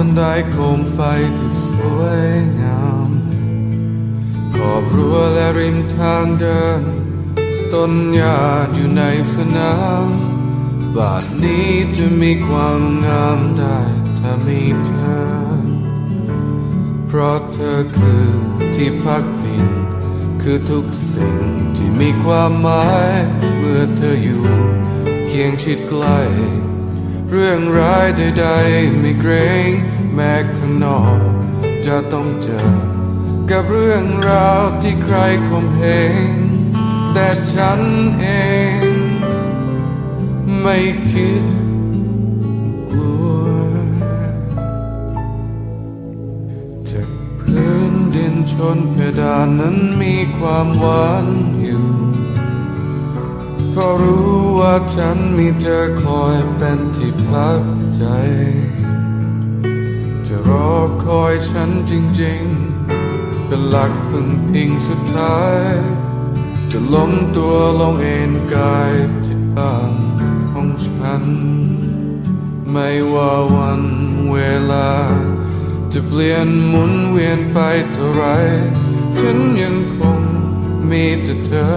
ชามบันไดโคมไฟที่สวยงาม ขอบรั้วและริมทางเดิน ต้นหญ้าอยู่ในสนามบ้านนี้จะมีความงามได้ถ้ามีเธอ เพราะเธอคือที่พักพิงคือทุกสิ่งที่มีความหมาย เมื่อเธออยู่เคียงชิดใกล้ เรื่องร้ายใดๆไม่เกรงแม้ข้างนอก จะต้องเจอ กับเรื่องราวที่ใครคมเหงแต่ฉันเอง ไม่คิดกลัวจากพื้นดินชนเพดานนั้นมีความหวานอยู่ เพราะรู้ว่าฉันมีเธอคอยเป็นที่พักใจ จะรอคอยฉันจริงๆ เป็นหลักพึ่งพิงสุดท้าย จะล้มตัวลงเอนกายที่บ้านของฉัน ไม่ว่าวันเวลา จะเปลี่ยนหมุนเวียนไปเท่าไร ฉันยังคงมีแต่เธอ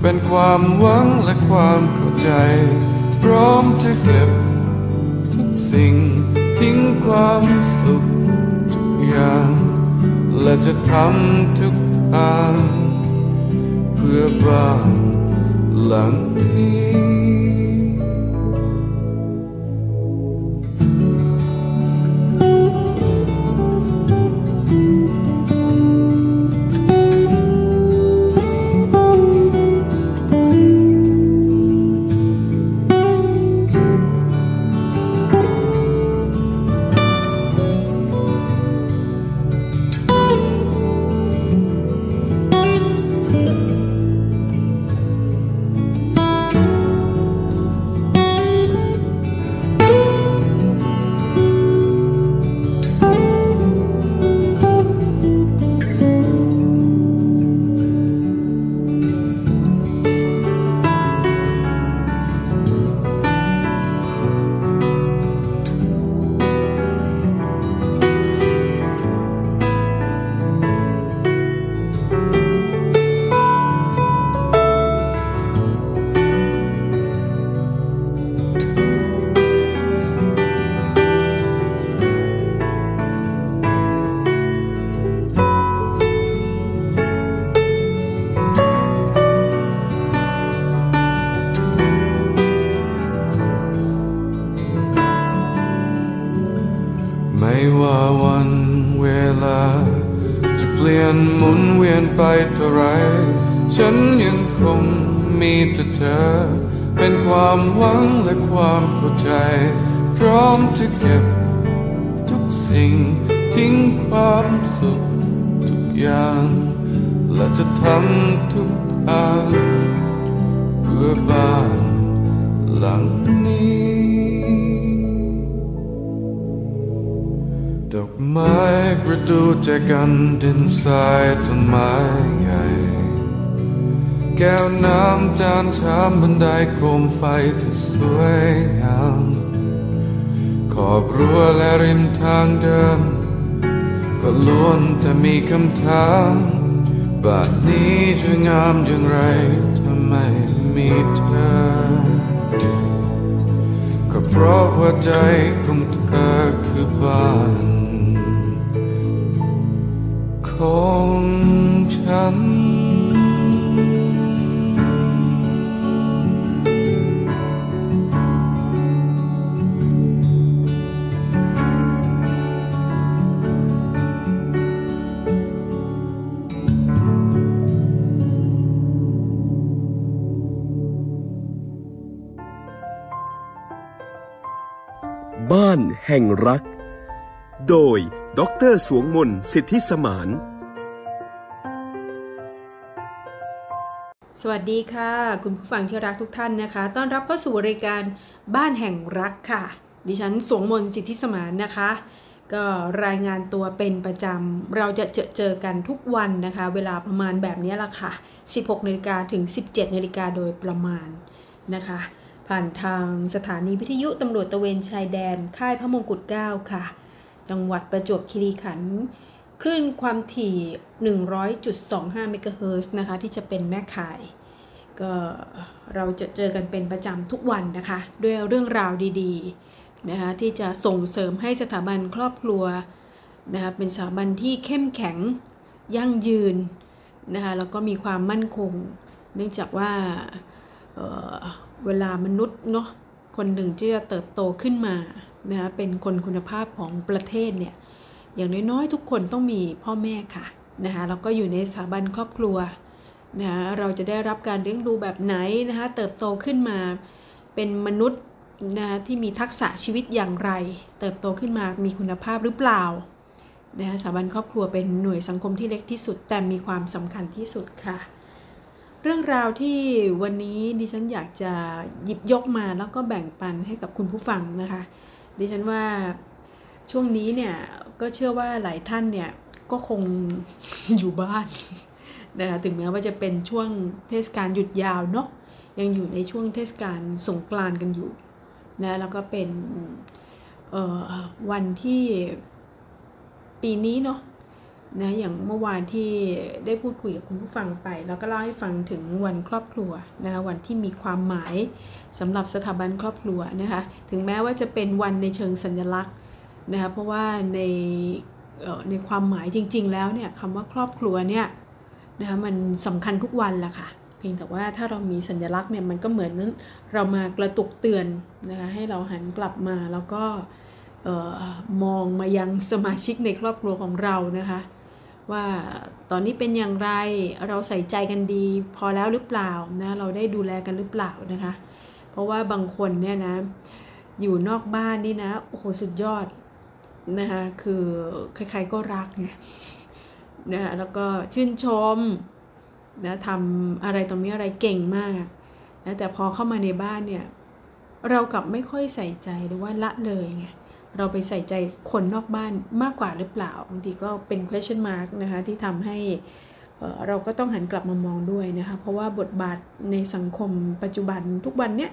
เป็นความหวังและความเข้าใจ พร้อมจะเก็บ ทุกสิ่งทิ้งความสุขทุกอย่าง และจะทำทุกทาง เพื่อบ้านหลังนี้ ชามบันไดโคมไฟที่สวยงามขอบรั้วและริมทางเดิม ก็ล้วนแต่มีคำถามบ้านนี้จะงามอย่างไรถ้าไม่มีเธอ ก็เพราะว่าใจของเธอคือบ้าน ห่งรัก โดย ดรสวงมนสิทธิสมาน สวัสดีค่ะ คุณผู้ฟังที่รักทุกท่านนะคะ ต้อนรับเข้าสู่รายการบ้านแห่งรักค่ะ ดิฉันสวงมนสิทธิสมานนะคะ ก็รายงานตัวเป็นประจำ เราจะเจอเจอกันทุกวันนะคะ เวลาประมาณแบบนี้ละค่ะ 16นาฬิกาถึง 17นาฬิกาโดยประมาณนะคะ ผ่านทางสถานีวิทยุตำรวจตะเวนชายแดน ค่ายพระมงกุฎเกล้าค่ะ จังหวัดประจวบคีรีขันธ์คลื่นความถี่ 100.25 เมกะเฮิรตซ์นะคะ ที่จะเป็นแม่ข่าย ก็เราจะเจอกันเป็นประจำทุกวันนะคะ ด้วยเรื่องราวดีๆนะคะที่จะส่งเสริมให้สถาบันครอบครัวนะคะเป็นสถาบันที่เข้มแข็งยั่งยืนนะคะแล้วก็มีความมั่นคง เนื่องจากว่า เวลามนุษย์เนาะคนหนึ่งที่จะเติบโตขึ้นมานะคะเป็นคนคุณภาพของประเทศเนี่ยอย่างน้อยๆ ทุกคนต้องมีพ่อแม่ค่ะนะคะแล้วก็อยู่ในสถาบันครอบครัวนะเราจะได้รับการเลี้ยงดูแบบไหนนะคะเติบโตขึ้นมาเป็นมนุษย์นะที่มีทักษะชีวิตอย่างไร เติบโตขึ้นมามีคุณภาพหรือเปล่านะคะสถาบันครอบครัวเป็นหน่วยสังคมที่เล็กที่สุด แต่มีความสำคัญที่สุดค่ะ เรื่องราวที่วันนี้ดิฉันอยากจะหยิบยกมาแล้วก็แบ่งปันให้กับคุณผู้ฟังนะคะ ดิฉันว่าช่วงนี้เนี่ยก็เชื่อว่าหลายท่านเนี่ยก็คงอยู่บ้านนะคะถึงแม้ว่าจะเป็นช่วงเทศกาลหยุดยาวเนาะยังอยู่ในช่วงเทศกาลสงกรานต์กันอยู่นะแล้วก็เป็นวันที่ปีนี้เนาะ นะอย่างเมื่อวานที่ได้พูดคุยกับคุณผู้ฟังไป แล้วก็เล่าให้ฟังถึงวันครอบครัวนะคะวันที่มีความหมายสำหรับสถาบันครอบครัวนะคะถึงแม้ว่าจะเป็นวันในเชิงสัญลักษณ์นะคะเพราะว่าในในความหมายจริง ๆ แล้วเนี่ยคำว่าครอบครัวเนี่ยนะคะมันสำคัญทุกวันแหละค่ะเพียงแต่ว่าถ้าเรามีสัญลักษณ์เนี่ยมันก็เหมือนเรามากระตุกเตือนนะคะให้เราหันกลับมาแล้วก็มองมายังสมาชิกในครอบครัวของเรานะคะ ว่าตอนนี้เป็นอย่างไรเราใส่ใจกันดี พอแล้วหรือเปล่านะเราได้ดูแลกันหรือเปล่านะคะ เพราะว่าบางคนเนี่ยนะอยู่นอกบ้านนี่นะโอ้โหสุดยอดนะคะคือใครๆก็รักไงนะแล้วก็ชื่นชมนะทำอะไรตรงนี้อะไรเก่งมากนะแต่พอเข้ามาในบ้านเนี่ยเรากลับไม่ค่อยใส่ใจหรือว่าละเลยไง เราไปใส่ใจคนนอกบ้านมากกว่าหรือเปล่าบางทีก็เป็น question mark นะคะที่ทำให้เราก็ต้องหันกลับมามองด้วยนะคะ เพราะว่าบทบาทในสังคมปัจจุบันทุกวันเนี้ย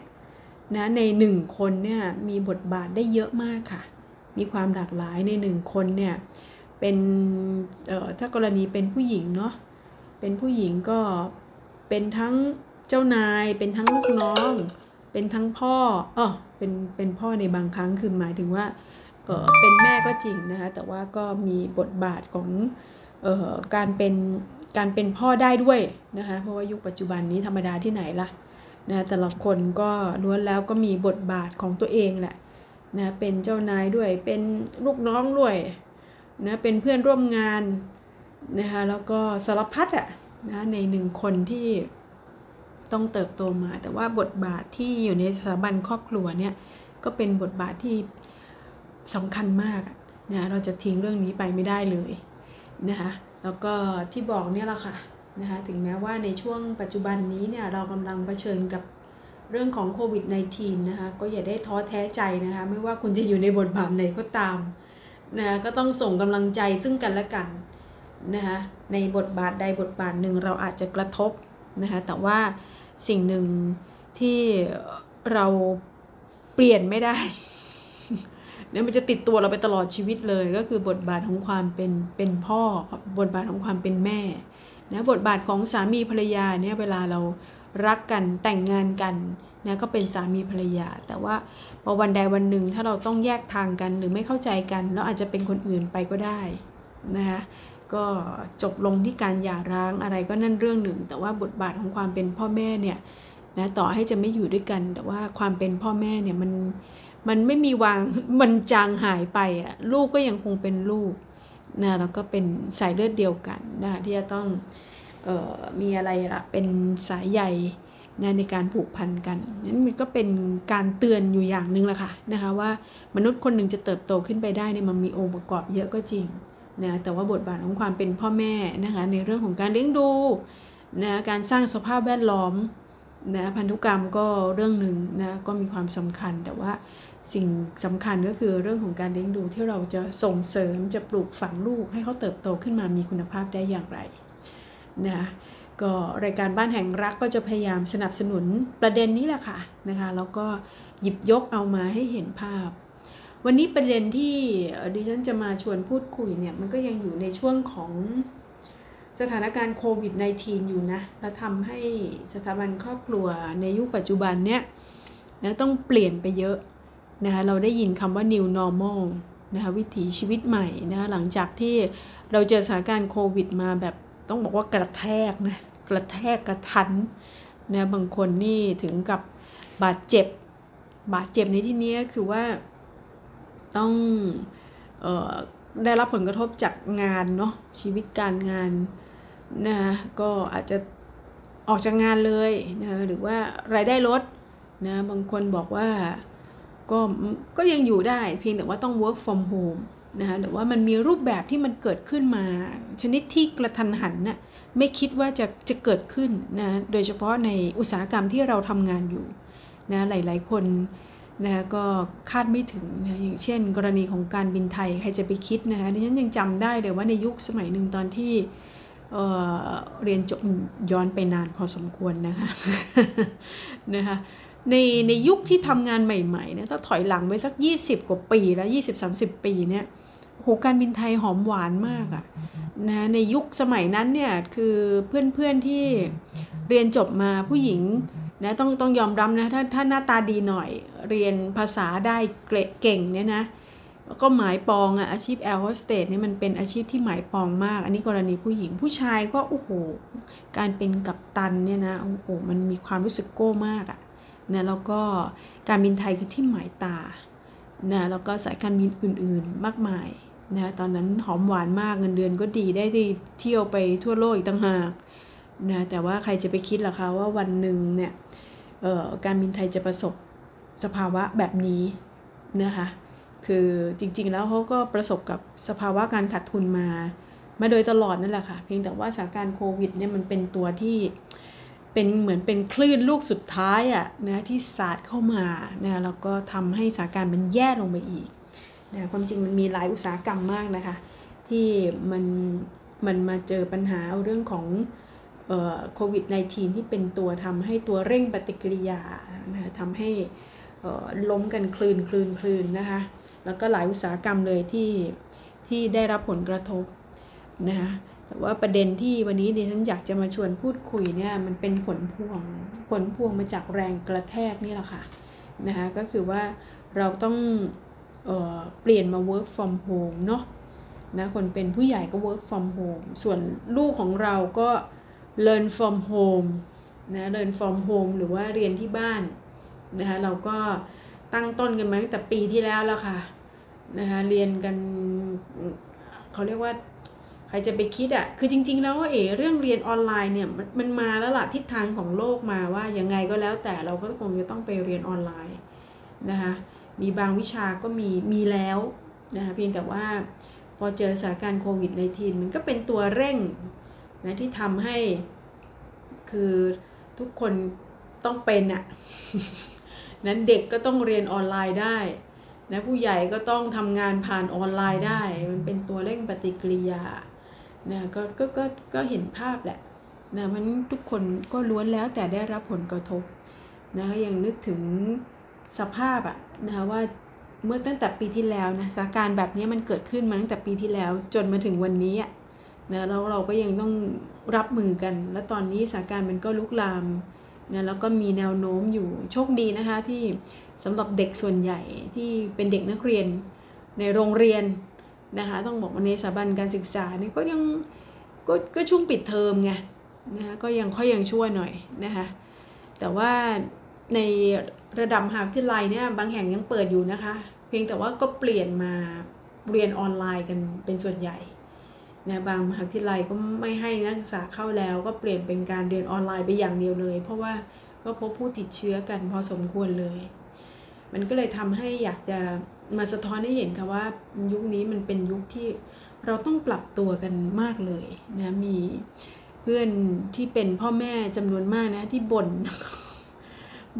นะในหนึ่งคนเนี่ยมีบทบาทได้เยอะมากค่ะ มีความหลากหลายในหนึ่งคนเนี่ยเป็นถ้ากรณีเป็นผู้หญิงเนาะเป็นผู้หญิงก็เป็นทั้งเจ้านายเป็นทั้งลูกน้อง เป็นทั้งพ่อเออเป็นเป็นพ่อในบางครั้งคือหมายถึงว่าเออเป็นแม่ก็จริงนะคะแต่ว่าก็มีบทบาทของเออการเป็นการเป็นพ่อได้ด้วยนะคะเพราะว่ายุคปัจจุบันนี้ธรรมดาที่ไหนล่ะนะแต่ละคนก็ล้วนแล้วก็มีบทบาทของตัวเองแหละนะเป็นเจ้านายด้วยเป็นลูกน้องด้วยนะเป็นเพื่อนร่วมงานนะคะแล้วก็สารพัดอะนะในหนึ่งคนที่ ต้องเติบโตมา แต่ว่าบทบาทที่อยู่ในสถาบันครอบครัวเนี่ยก็เป็นบทบาทที่สำคัญมากนะเราจะทิ้งเรื่องนี้ไปไม่ได้เลยนะคะแล้วก็ที่บอกเนี่ยแหละค่ะนะคะถึงแม้ว่าในช่วงปัจจุบันนี้เนี่ยเรากำลังเผชิญกับเรื่องของโควิด -19 นะคะก็อย่าได้ท้อแท้ใจนะคะไม่ว่าคุณจะอยู่ในบทบาทไหนก็ตามนะก็ต้องส่งกำลังใจซึ่งกันและกันนะคะในบทบาทใดบทบาทหนึ่งเราอาจจะกระทบนะคะแต่ว่า สิ่งหนึ่งที่เราเปลี่ยนไม่ได้เนี่ยมันจะติดตัวเราไปตลอดชีวิตเลยก็คือบทบาทของความเป็นเป็นพ่อ บทบาทของความเป็นแม่นะบทบาทของสามีภรรยาเนี่ยเวลาเรารักกันแต่งงานกันนะก็เป็นสามีภรรยา แต่ว่าพอวันใดวันหนึ่งถ้าเราต้องแยกทางกันหรือไม่เข้าใจกันเราอาจจะเป็นคนอื่นไปก็ได้นะคะ ก็จบลงที่การหย่าร้างอะไรก็นั่นเรื่องหนึ่ง แต่ว่าบทบาทของความเป็นพ่อแม่เนี่ยนะต่อให้จะไม่อยู่ด้วยกัน แต่ว่าความเป็นพ่อแม่เนี่ยมันมันไม่มีวางมันจางหายไปอะลูกก็ยังคงเป็นลูกนะแล้วก็เป็นสายเลือดเดียวกันนะที่จะต้องออมีอะไรล่ะเป็นสายใหญ่นะในการผูกพันกันนั้นมันก็เป็นการเตือนอยู่อย่างหนึ่งแหละค่ะนะคะว่ามนุษย์คนหนึ่งจะเติบโตขึ้นไปได้เนี่ยมันมีองค์ประกอบเยอะก็จริง นะแต่ว่าบทบาทของความเป็นพ่อแม่นะคะในเรื่องของการเลี้ยงดูนะการสร้างสภาพแวดล้อมนะพันธุกรรมก็เรื่องหนึ่งนะก็มีความสำคัญ แต่ว่าสิ่งสำคัญก็คือเรื่องของการเลี้ยงดูที่เราจะส่งเสริมจะปลูกฝังลูกให้เขาเติบโตขึ้นมามีคุณภาพได้อย่างไรนะก็รายการบ้านแห่งรักก็จะพยายามสนับสนุนประเด็นนี้แหละค่ะนะคะแล้วก็หยิบยกเอามาให้เห็นภาพ วันนี้ประเด็นที่ดิฉันจะมาชวนพูดคุยเนี่ยมันก็ยังอยู่ในช่วงของสถานการณ์โควิด -19 อยู่นะ แล้วทำให้สถาบันครอบครัวในยุคปัจจุบันเนี่ยนะต้องเปลี่ยนไปเยอะนะคะเราได้ยินคำว่า new normal นะคะวิถีชีวิตใหม่นะคะหลังจากที่เราเจอสถานการณ์โควิดมาแบบต้องบอกว่ากระแทกนะกระแทกกระทันนะบางคนนี่ถึงกับบาดเจ็บ บาดเจ็บในที่นี้คือว่า ต้องออได้รับผลกระทบจากงานเนาะชีวิตการงานนะะก็อาจจะออกจากงานเลยนะหรือว่ารายได้ลดนะบางคนบอกว่าก็ก็ยังอยู่ได้เพียงแต่ว่าต้อง work from home นะคะหรือว่ามันมีรูปแบบที่มันเกิดขึ้นมา ชนิดที่กระทันหันนะ่ะไม่คิดว่าจะจะเกิดขึ้นนะโดยเฉพาะในอุตสาหกรรมที่เราทำงานอยู่นะหลาย ๆ คน นะก็คาดไม่ถึงนะอย่างเช่น กรณีของการบินไทยใครจะไปคิดนะคะดิฉันยังจำได้เลยว่าในยุคสมัยหนึ่งตอนที่เเรียนจบย้อนไปนานพอสมควรนะคะนะคะในในยุคที่ทำงานใหม่ๆเนี่ยถ้าถอยหลังไปสัก 20 กว่าปีแล้ว 20-30 ปีเนี่ยโหการบินไทยหอมหวานมากอะนะในยุคสมัยนั้นเนี่ยคือเพื่อนๆที่เรียนจบมาผู้หญิง นะต้องต้องยอมรับนะถ้าถ้าหน้าตาดีหน่อยเรียนภาษาได้เก่งเนี่ยนะก็หมายปองอะอาชีพแอร์โฮสเตสเนี่ยมันเป็นอาชีพที่หมายปองมาก อันนี้กรณีผู้หญิงผู้ชายก็โอ้โหการเป็นกัปตันเนี่ยนะโอ้โหมันมีความรู้สึกโก้มากอะนะแล้วก็การบินไทยคือที่หมายตานะแล้วก็สายการบินอื่นๆมากมายนะตอนนั้นหอมหวานมากเงินเดือนก็ดีได้ดีเที่ยวไปทั่วโลกอีกต่างหาก นะแต่ว่าใครจะไปคิดล่ะคะว่าวันหนึ่งเนี่ยการบินไทยจะประสบสภาวะแบบนี้นะคะคือจริงๆแล้วเขาก็ประสบกับสภาวะการขาดทุนมา มาโดยตลอดนั่นแหละค่ะ เพียงแต่ว่าสถานการณ์โควิดเนี่ยมันเป็นตัวที่เป็นเหมือนเป็นคลื่นลูกสุดท้ายอะนะที่สาดเข้ามานะแล้วก็ทำให้สถานการณ์มันแย่ลงไปอีกนะความจริงมันมีหลายอุตสาหกรรมมากนะคะ ที่มันมันมาเจอปัญหาเรื่องของ โควิด -19 ที่เป็นตัวทำให้ตัวเร่งปฏิกิริยานะทำให้ล้มกันคลืนคลืนคลืนนะคะ แล้วก็หลายอุตสาหกรรมเลยที่ที่ได้รับผลกระทบนะคะแต่ว่าประเด็นที่วันนี้ดิฉันอยากจะมาชวนพูดคุยเนี่ยมันเป็นผลพวงผลพวงมาจากแรงกระแทกนี่แหละค่ะนะคะก็คือว่าเราต้องเออเปลี่ยนมา work from home เนาะนะคนเป็นผู้ใหญ่ก็ work from home ส่วนลูกของเราก็ learn from home นะ learn from home หรือว่าเรียนที่บ้านนะคะเราก็ตั้งต้นกันมาตั้งแต่ปีที่แล้วแล้วค่ะนะคะเรียนกันเขาเรียกว่าใครจะไปคิดอะ่ะ คือจริง ๆ แล้วเอ๋เรื่องเรียนออนไลน์เนี่ยมันมาแล้วล่ะทิศทางของโลกมาว่ายังไงก็แล้วแต่เราก็คงจะต้องไปเรียนออนไลน์นะคะมีบางวิชาก็มีมีแล้วนะคะเพียงแต่ว่าพอเจอสถานการณ์โควิด -19 มันก็เป็นตัวเร่ง นะที่ทำให้คือทุกคนต้องเป็นอะ่ะนั้นเด็กก็ต้องเรียนออนไลน์ได้นะผู้ใหญ่ก็ต้องทำงานผ่านออนไลน์ได้ มันเป็นตัวเร่งปฏิกิริยานะก็ก็ก็ก็เห็นภาพแหละนะมันทุกคนก็ล้วนแล้วแต่ได้รับผลกระทบนะยังนึกถึงสภาพอะนะคะว่าเมื่อตั้งแต่ปีที่แล้วนะสถานการณ์แบบนี้มันเกิดขึ้นมาตั้งแต่ปีที่แล้วจนมาถึงวันนี้อะ นะแล้วเราก็ยังต้องรับมือกัน แล้วตอนนี้สถานการณ์มันก็ลุกลามนะแล้วก็มีแนวโน้มอยู่โชคดีนะคะที่สำหรับเด็กส่วนใหญ่ที่เป็นเด็กนักเรียนในโรงเรียนนะคะต้องบอกว่าในสถาบันการศึกษาเนี่ยก็ยังก็ก็ช่วงปิดเทอมไงนะคะก็ยังค่อยยังช่วยหน่อยนะคะแต่ว่าในระดับมหาวิทยาลัยเนี่ยบางแห่งยังเปิดอยู่นะคะ เพียงแต่ว่าก็เปลี่ยนมาเรียนออนไลน์กันเป็นส่วนใหญ่ นะบางมหาวิทยาลัยก็ไม่ให้นักศึกษาเข้าแล้วก็เปลี่ยนเป็นการเรียนออนไลน์ไปอย่างเดียวเลย เพราะว่าก็พบผู้ติดเชื้อกันพอสมควรเลย มันก็เลยทำให้อยากจะมาสะท้อนให้เห็นค่ะว่ายุคนี้มันเป็นยุคที่เราต้องปรับตัวกันมากเลยนะมีเพื่อนที่เป็นพ่อแม่จำนวนมากนะที่บน่น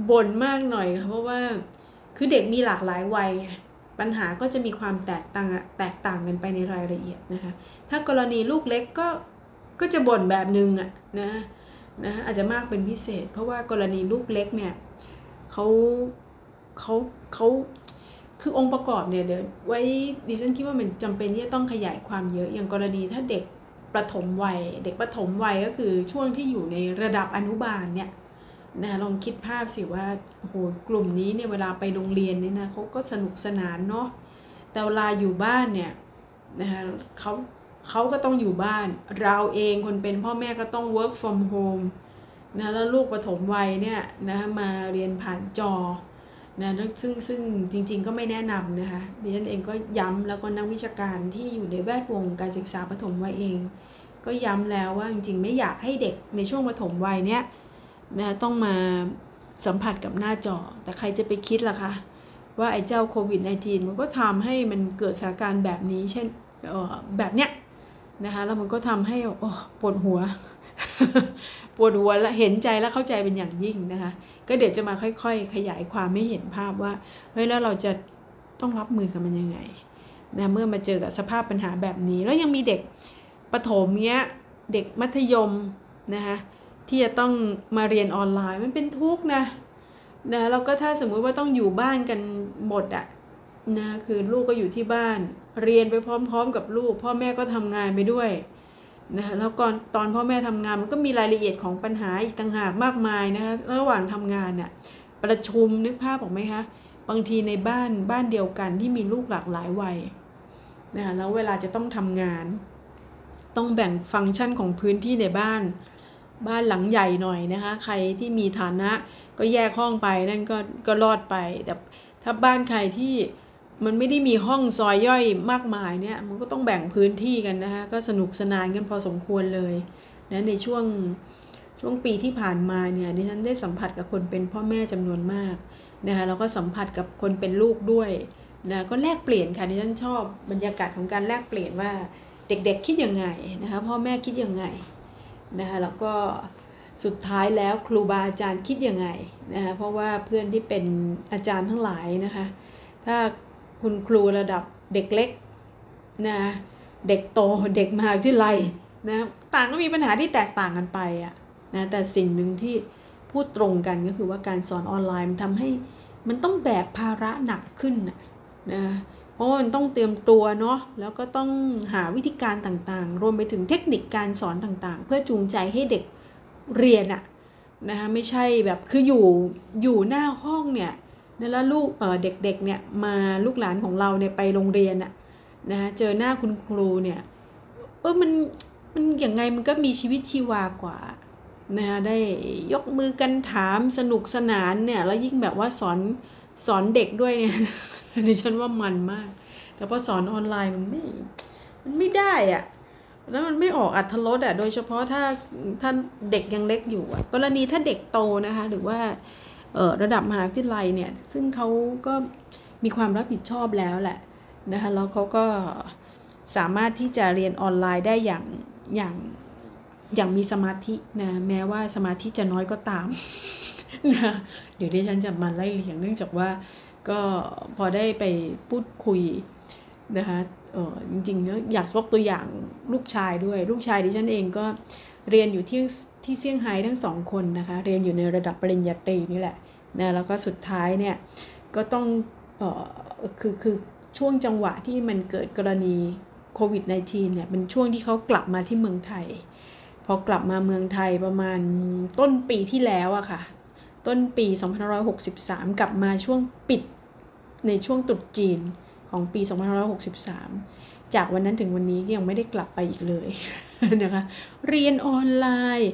บ่นมากหน่อยค่ะเพราะว่าคือเด็กมีหลากหลายวัย ปัญหาก็จะมีความแตกต่างแตกต่างกันไปในรายละเอียดนะคะ ถ้ากรณีลูกเล็กก็ก็จะบ่นแบบนึงอะนะนะอาจจะมากเป็นพิเศษ เพราะว่ากรณีลูกเล็กเนี่ยเขาเขาเขาคือองค์ประกอบเนี่ยเดี๋ยวไว้ดิฉันคิดว่ามันจำเป็นที่จะต้องขยายความเยอะอย่างกรณีถ้าเด็กประถมวัย เด็กประถมวัยก็คือช่วงที่อยู่ในระดับอนุบาลเนี่ย นะลองคิดภาพสิว่าโอ้โหกลุ่มนี้เนี่ยเวลาไปโรงเรียนเนี่ยนะเขาก็สนุกสนานเนาะแต่เวลาอยู่บ้านเนี่ยนะคะเขาเขาก็ต้องอยู่บ้าน เราเองคนเป็นพ่อแม่ก็ต้อง work from home นะแล้วลูกประถมวัยเนี่ยนะมาเรียนผ่านจอนะซึ่งซึ่งจริงๆก็ไม่แนะนำนะคะดิฉันเองก็ย้ำแล้วก็นักวิชาการที่อยู่ในแวดวงการศึกษาประถมวัยเอง ก็ย้ำแล้วว่าจริงๆ ไม่อยากให้เด็กในช่วงประถมวัยเนี้ย นะต้องมาสัมผัสกับหน้าจอ แต่ใครจะไปคิดล่ะคะ ว่าไอ้เจ้าโควิด -19 มันก็ทำให้มันเกิดสถานการณ์แบบนี้ เช่นแบบเนี้ยนะคะ แล้วมันก็ทำให้ปวดหัว ปวดหัวและเห็นใจและเข้าใจเป็นอย่างยิ่งนะคะ ก็เดี๋ยวจะมาค่อยๆ ขยายความไม่เห็นภาพว่า เฮ้ยแล้วเราจะต้องรับมือกับมันยังไงนะเมื่อมาเจอกับสภาพปัญหาแบบนี้ แล้วยังมีเด็กประถมเนี้ย เด็กมัธยมนะคะ ที่จะต้องมาเรียนออนไลน์มันเป็นทุกข์นะนะแล้วก็ถ้าสมมุติว่าต้องอยู่บ้านกันหมดอะนะคือลูกก็อยู่ที่บ้าน เรียนไปพร้อม ๆ กับลูก พ่อแม่ก็ทำงานไปด้วยนะแล้วก่อนตอนพ่อแม่ทำงานมันก็มีรายละเอียดของปัญหาอีกต่างหากมากมายนะคะระหว่างทำงานเนี่ยประชุมนึกภาพออกไหมคะบางทีในบ้านบ้านเดียวกันที่มีลูกหลากหลายวัยนะแล้วเวลาจะต้องทำงาน ต้องแบ่งฟังก์ชันของพื้นที่ในบ้าน บ้านหลังใหญ่หน่อยนะคะ ใครที่มีฐานะก็แยกห้องไปนั่นก็ก็รอดไป แต่ถ้าบ้านใครที่มันไม่ได้มีห้องซอยย่อยมากมายเนี่ยมันก็ต้องแบ่งพื้นที่กันนะคะก็สนุกสนานกันพอสมควรเลยนะในช่วงช่วงปีที่ผ่านมาเนี่ยดิฉันได้สัมผัสกับคนเป็นพ่อแม่จำนวนมากนะคะแล้วก็สัมผัสกับคนเป็นลูกด้วยนะก็แลกเปลี่ยนค่ะดิฉันชอบบรรยากาศของการแลกเปลี่ยนว่าเด็กๆคิดยังไงนะคะพ่อแม่คิดยังไง นะคะแล้วก็สุดท้ายแล้วครูบาอาจารย์คิดยังไงนะคะเพราะว่าเพื่อนที่เป็นอาจารย์ทั้งหลายนะคะถ้าคุณครูระดับเด็กเล็กนะเด็กโตเด็กมหาวิทยาลัยนะต่างก็มีปัญหาที่แตกต่างกันไปอะนะแต่สิ่งหนึ่งที่พูดตรงกันก็คือว่าการสอนออนไลน์มันทำให้มันต้องแบกภาระหนักขึ้นนะนะ เพราะมันต้องเตรียมตัวเนาะแล้วก็ต้องหาวิธีการต่างๆ รวมไปถึงเทคนิคการสอนต่างๆ เพื่อจูงใจให้เด็กเรียนอะนะคะไม่ใช่แบบคืออยู่อยู่หน้าห้องเนี่ยแล้วลูกเเด็กๆเนี่ยมาลูกหลานของเราเนี่ยไปโรงเรียนอะนะเจอหน้าคุณครูเนี่ยเออมันมันอย่างไงมันก็มีชีวิตชีวากว่านะคะได้ยกมือกันถามสนุกสนานเนี่ยแล้วยิ่งแบบว่าสอน สอนเด็กด้วยเนี่ยดิฉันว่ามันมาก แต่พอสอนออนไลน์มันไม่ มันไม่ได้อะแล้วมันไม่ออกอัธรสอะ โดยเฉพาะถ้าถ้านเด็กยังเล็กอยู่อะ กรณีถ้าเด็กโตนะคะ หรือว่าเออระดับมหาวิทยาลัยเนี่ย ซึ่งเขาก็มีความรับผิดชอบแล้วแหละนะคะ แล้วเขาก็สามารถที่จะเรียนออนไลน์ได้อย่างอย่างอย่างมีสมาธินะ แม้ว่าสมาธิจะน้อยก็ตาม นะเดี๋ยวดิฉันจะมาไล่เรียงเนื่องจากว่าก็พอได้ไปพูดคุยนะคะเออจริงๆเนะอยากยกตัวอย่างลูกชายด้วย ลูกชายดิฉันเองก็เรียนอยู่ที่ที่เซี่ยงไฮ้ทั้งสองคนนะคะเรียนอยู่ในระดับปริญญาตรีนี่แหละนะแล้วก็สุดท้ายเนี่ยก็ต้องเออคือคือช่วงจังหวะที่มันเกิดกรณีโควิด -19 เนี่ยเป็นช่วงที่เขากลับมาที่เมืองไทย พอกลับมาเมืองไทยประมาณต้นปีที่แล้วอะค่ะ ต้นปี 2563 กลับมาช่วงปิดในช่วงตรุษจีนของปี 2563 จากวันนั้นถึงวันนี้ยังไม่ได้กลับไปอีกเลยนะคะ เรียนออนไลน์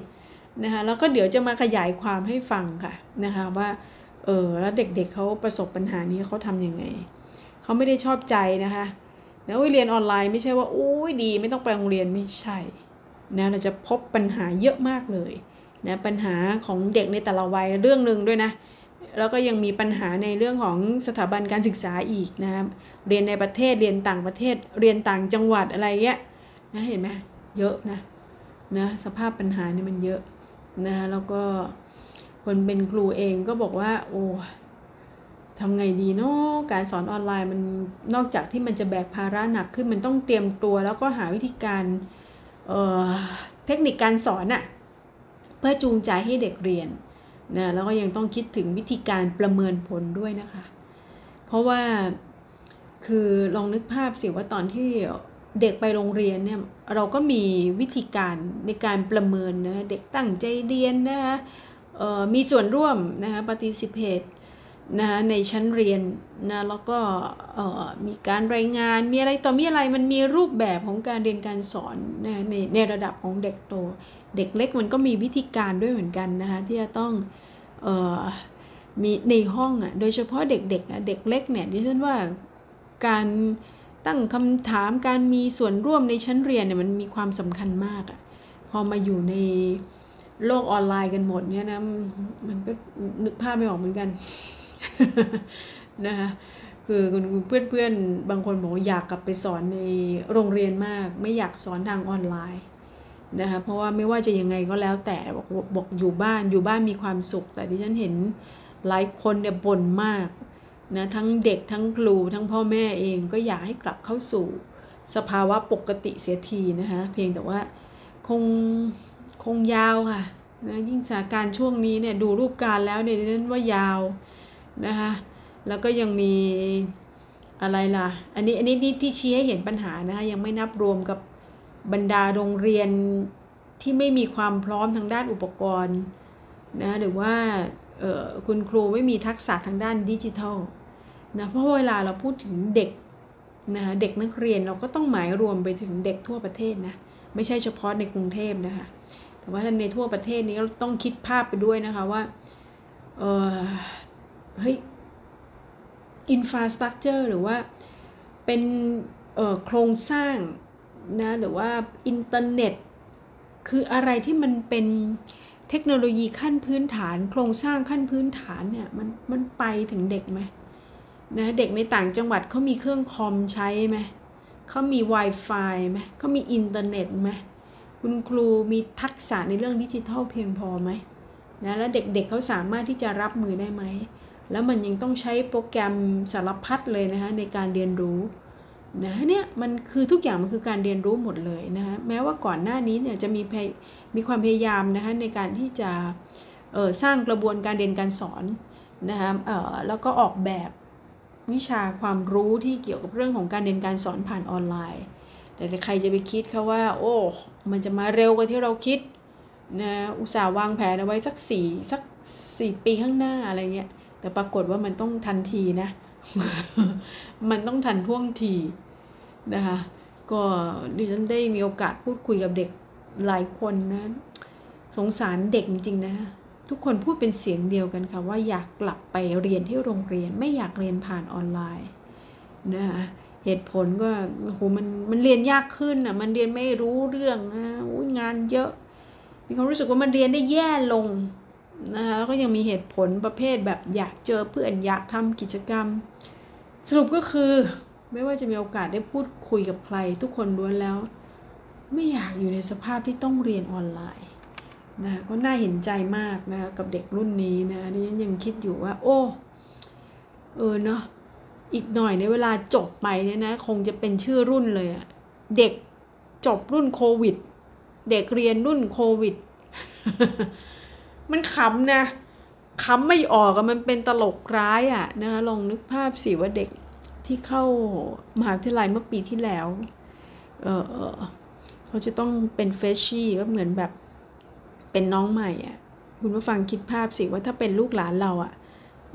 นะคะแล้วก็เดี๋ยวจะมาขยายความให้ฟังค่ะนะคะว่าเออแล้วเด็กๆเเขาประสบปัญหานี้เขาทำยังไง เขาไม่ได้ชอบใจนะคะแล้วเรียนออนไลน์ไม่ใช่ว่าโอ้ยดี ไม่ต้องไปโรงเรียนไม่ใช่นะเราจะพบปัญหาเยอะมากเลย นะปัญหาของเด็กในแต่ละวัยเรื่องหนึ่งด้วยนะ แล้วก็ยังมีปัญหาในเรื่องของสถาบันการศึกษาอีกนะครับเรียนในประเทศเรียนต่างประเทศเรียนต่างจังหวัดอะไรเงี้ยนะเห็นไหมเยอะนะนะสภาพปัญหานี่มันเยอะนะแล้วก็คนเป็นครูเองก็บอกว่า โอ้ทำไงดีเนาะการสอนออนไลน์มันนอกจากที่มันจะแบกภาระหนักขึ้นมันต้องเตรียมตัวแล้วก็หาวิธีการเเทคนิคการสอนอะ เพื่อจูงใจให้เด็กเรียนนะแล้วก็ยังต้องคิดถึงวิธีการประเมินผลด้วยนะคะ เพราะว่าคือลองนึกภาพสิว่าตอนที่เด็กไปโรงเรียนเนี่ยเราก็มีวิธีการในการประเมินนะเด็กตั้งใจเรียนนะคะมีส่วนร่วมนะคะป นะในชั้นเรียนนะแล้วก็มีการรายงานมีอะไรต่อมีอะไรมันมีรูปแบบของการเรียนการสอนนะในในระดับของเด็กโต เด็กเล็กมันก็มีวิธีการด้วยเหมือนกันนะคะที่จะต้องออมีในห้องอะ่ะโดยเฉพาะเด็กๆอะเด็กเล็กเนี่ยดิฉันว่าการตั้งคำถามการมีส่วนร่วมในชั้นเรียนเนี่ยมันมีความสำคัญมากอะ่ะพอมาอยู่ในโลกออนไลน์กันหมดเนี่ยนะมันก็นึกภาพไม่ออกเหมือนกัน นะคะคือคุณเพื่อนๆบางคนบอกอยากกลับไปสอนในโรงเรียนมาก ไม่อยากสอนทางออนไลน์นะคะเพราะว่าไม่ว่าจะยังไงก็แล้วแต่บอกบอกอยู่บ้านอยู่บ้านมีความสุข แต่ที่ฉันเห็นหลายคนเนี่ยบ่นมากนะทั้งเด็กทั้งครูทั้งพ่อแม่เองก็อยากให้กลับเข้าสู่สภาวะปกติเสียทีนะคะเพียงแต่ว่าคงคงยาวค่ะนะยิ่งสถานการณ์ช่วงนี้เนี่ยดูรูปการแล้วเนี่ยนั้นว่ายาว นะคะ แล้วก็ยังมีอะไรล่ะ อันนี้อันนี้ที่ชี้ให้เห็นปัญหานะคะยังไม่นับรวมกับบรรดาโรงเรียนที่ไม่มีความพร้อมทางด้านอุปกรณ์นะหรือว่าคุณครูไม่มีทักษะทางด้านดิจิทัลนะเพราะเวลาเราพูดถึงเด็กนะคะเด็กนักเรียนเราก็ต้องหมายรวมไปถึงเด็กทั่วประเทศนะไม่ใช่เฉพาะในกรุงเทพนะคะแต่ว่าในทั่วประเทศนี้เราต้องคิดภาพไปด้วยนะคะว่า เฮ้ยอินฟราสตรักเจอร์หรือว่าเป็นโครงสร้างนะหรือว่าอินเทอร์เน็ต คืออะไรที่มันเป็นเทคโนโลยีขั้นพื้นฐาน โครงสร้างขั้นพื้นฐานเนี่ยมันมันไปถึงเด็กไหมนะเด็กในต่างจังหวัดเขามีเครื่องคอมใช้ไหมเขามี Wi-Fi ไหมเขามีอินเทอร์เน็ตไหมคุณครูมีทักษะในเรื่องดิจิทัลเพียงพอไหมนะแล้วเด็กๆเเขาสามารถที่จะรับมือได้ไหม แล้วมันยังต้องใช้โปรแกรมสารพัดเลยนะคะในการเรียนรู้นะเนี่ยมันคือทุกอย่างมันคือการเรียนรู้หมดเลยนะคะแม้ว่าก่อนหน้านี้เนี่ยจะมีมีความพยายามนะคะในการที่จะสร้างกระบวนการเรียนการสอนนะคะแล้วก็ออกแบบวิชาความรู้ที่เกี่ยวกับเรื่องของการเรียนการสอนผ่านออนไลน์ แต่ใครจะไปคิดเขาว่า โอ้มันจะมาเร็วกว่าที่เราคิดนะอุตส่าห์วางแผนเอาไว้สักสี่สักสี่ปีข้างหน้าอะไรเงี้ย แต่ปรากฏว่ามันต้องทันทีนะ มันต้องทันท่วงทีนะคะ ก็ดิฉันได้มีโอกาสพูดคุยกับเด็กหลายคนนะ สงสารเด็กจริงๆนะ ทุกคนพูดเป็นเสียงเดียวกันค่ะว่าอยากกลับไปเรียนที่โรงเรียนไม่อยากเรียนผ่านออนไลน์นะคะเหตุผลก็โอ้โหมันมันเรียนยากขึ้นอะมันเรียนไม่รู้เรื่องนะงานเยอะ มีความรู้สึกว่ามันเรียนได้แย่ลง นะคะแล้วก็ยังมีเหตุผลประเภทแบบอยากเจอเพื่อนอยากทำกิจกรรม สรุปก็คือไม่ว่าจะมีโอกาสได้พูดคุยกับใคร ทุกคนล้วนแล้ว ไม่อยากอยู่ในสภาพที่ต้องเรียนออนไลน์นะก็น่าเห็นใจมากนะคะกับเด็กรุ่นนี้นะดิฉันยังคิดอยู่ว่า โอ้เออเนาะอีกหน่อยในเวลาจบไปเนี่ยนะคงจะเป็นชื่อรุ่นเลยอะเด็กจบรุ่นโควิด เด็กเรียนรุ่นโควิด มันขำนะขำไม่ออกอะมันเป็นตลกร้ายอะนะคะลองนึกภาพสิว่าเด็กที่เข้ามหาวิทยาลัยเมื่อปีที่แล้ว เออเขาจะต้องเป็นเฟชชี่ก็เหมือนแบบเป็นน้องใหม่อะคุณผู้ฟังคิดภาพสิว่าถ้าเป็นลูกหลานเราอะ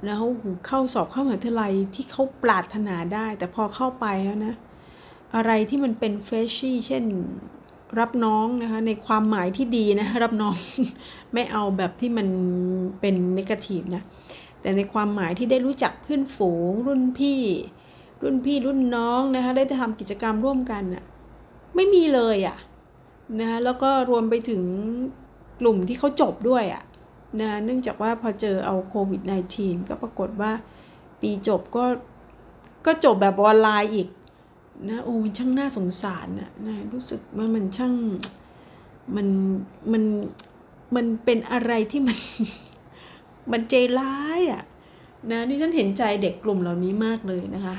แล้วเข้าสอบเข้ามหาวิทยาลัยที่เขาปรารถนาได้ แต่พอเข้าไปแล้วนะ อะไรที่มันเป็นเฟชชี่เช่น รับน้องนะคะในความหมายที่ดีนะรับน้องไม่เอาแบบที่มันเป็นนกาทีฟนะแต่ในความหมายที่ได้รู้จักเพื่อนฝูง รุ่นพี่ รุ่นพี่รุ่นน้องนะคะได้ทำกิจกรรมร่วมกันอะไม่มีเลยอะนะคะแล้วก็รวมไปถึงกลุ่มที่เขาจบด้วยอะนะเนื่องจากว่าพอเจอเอาโควิด -19 ก็ปรากฏว่าปีจบก็ก็จบแบบออนไลน์อีก นะโอ้มันช่างน่าสงสารนะนะรู้สึกว่ามันช่างมันมันมันเป็นอะไรที่มันมันใจร้ายอะ่ะนะนี่ฉันเห็นใจเด็กกลุ่มเหล่านี้มากเลยนะคะ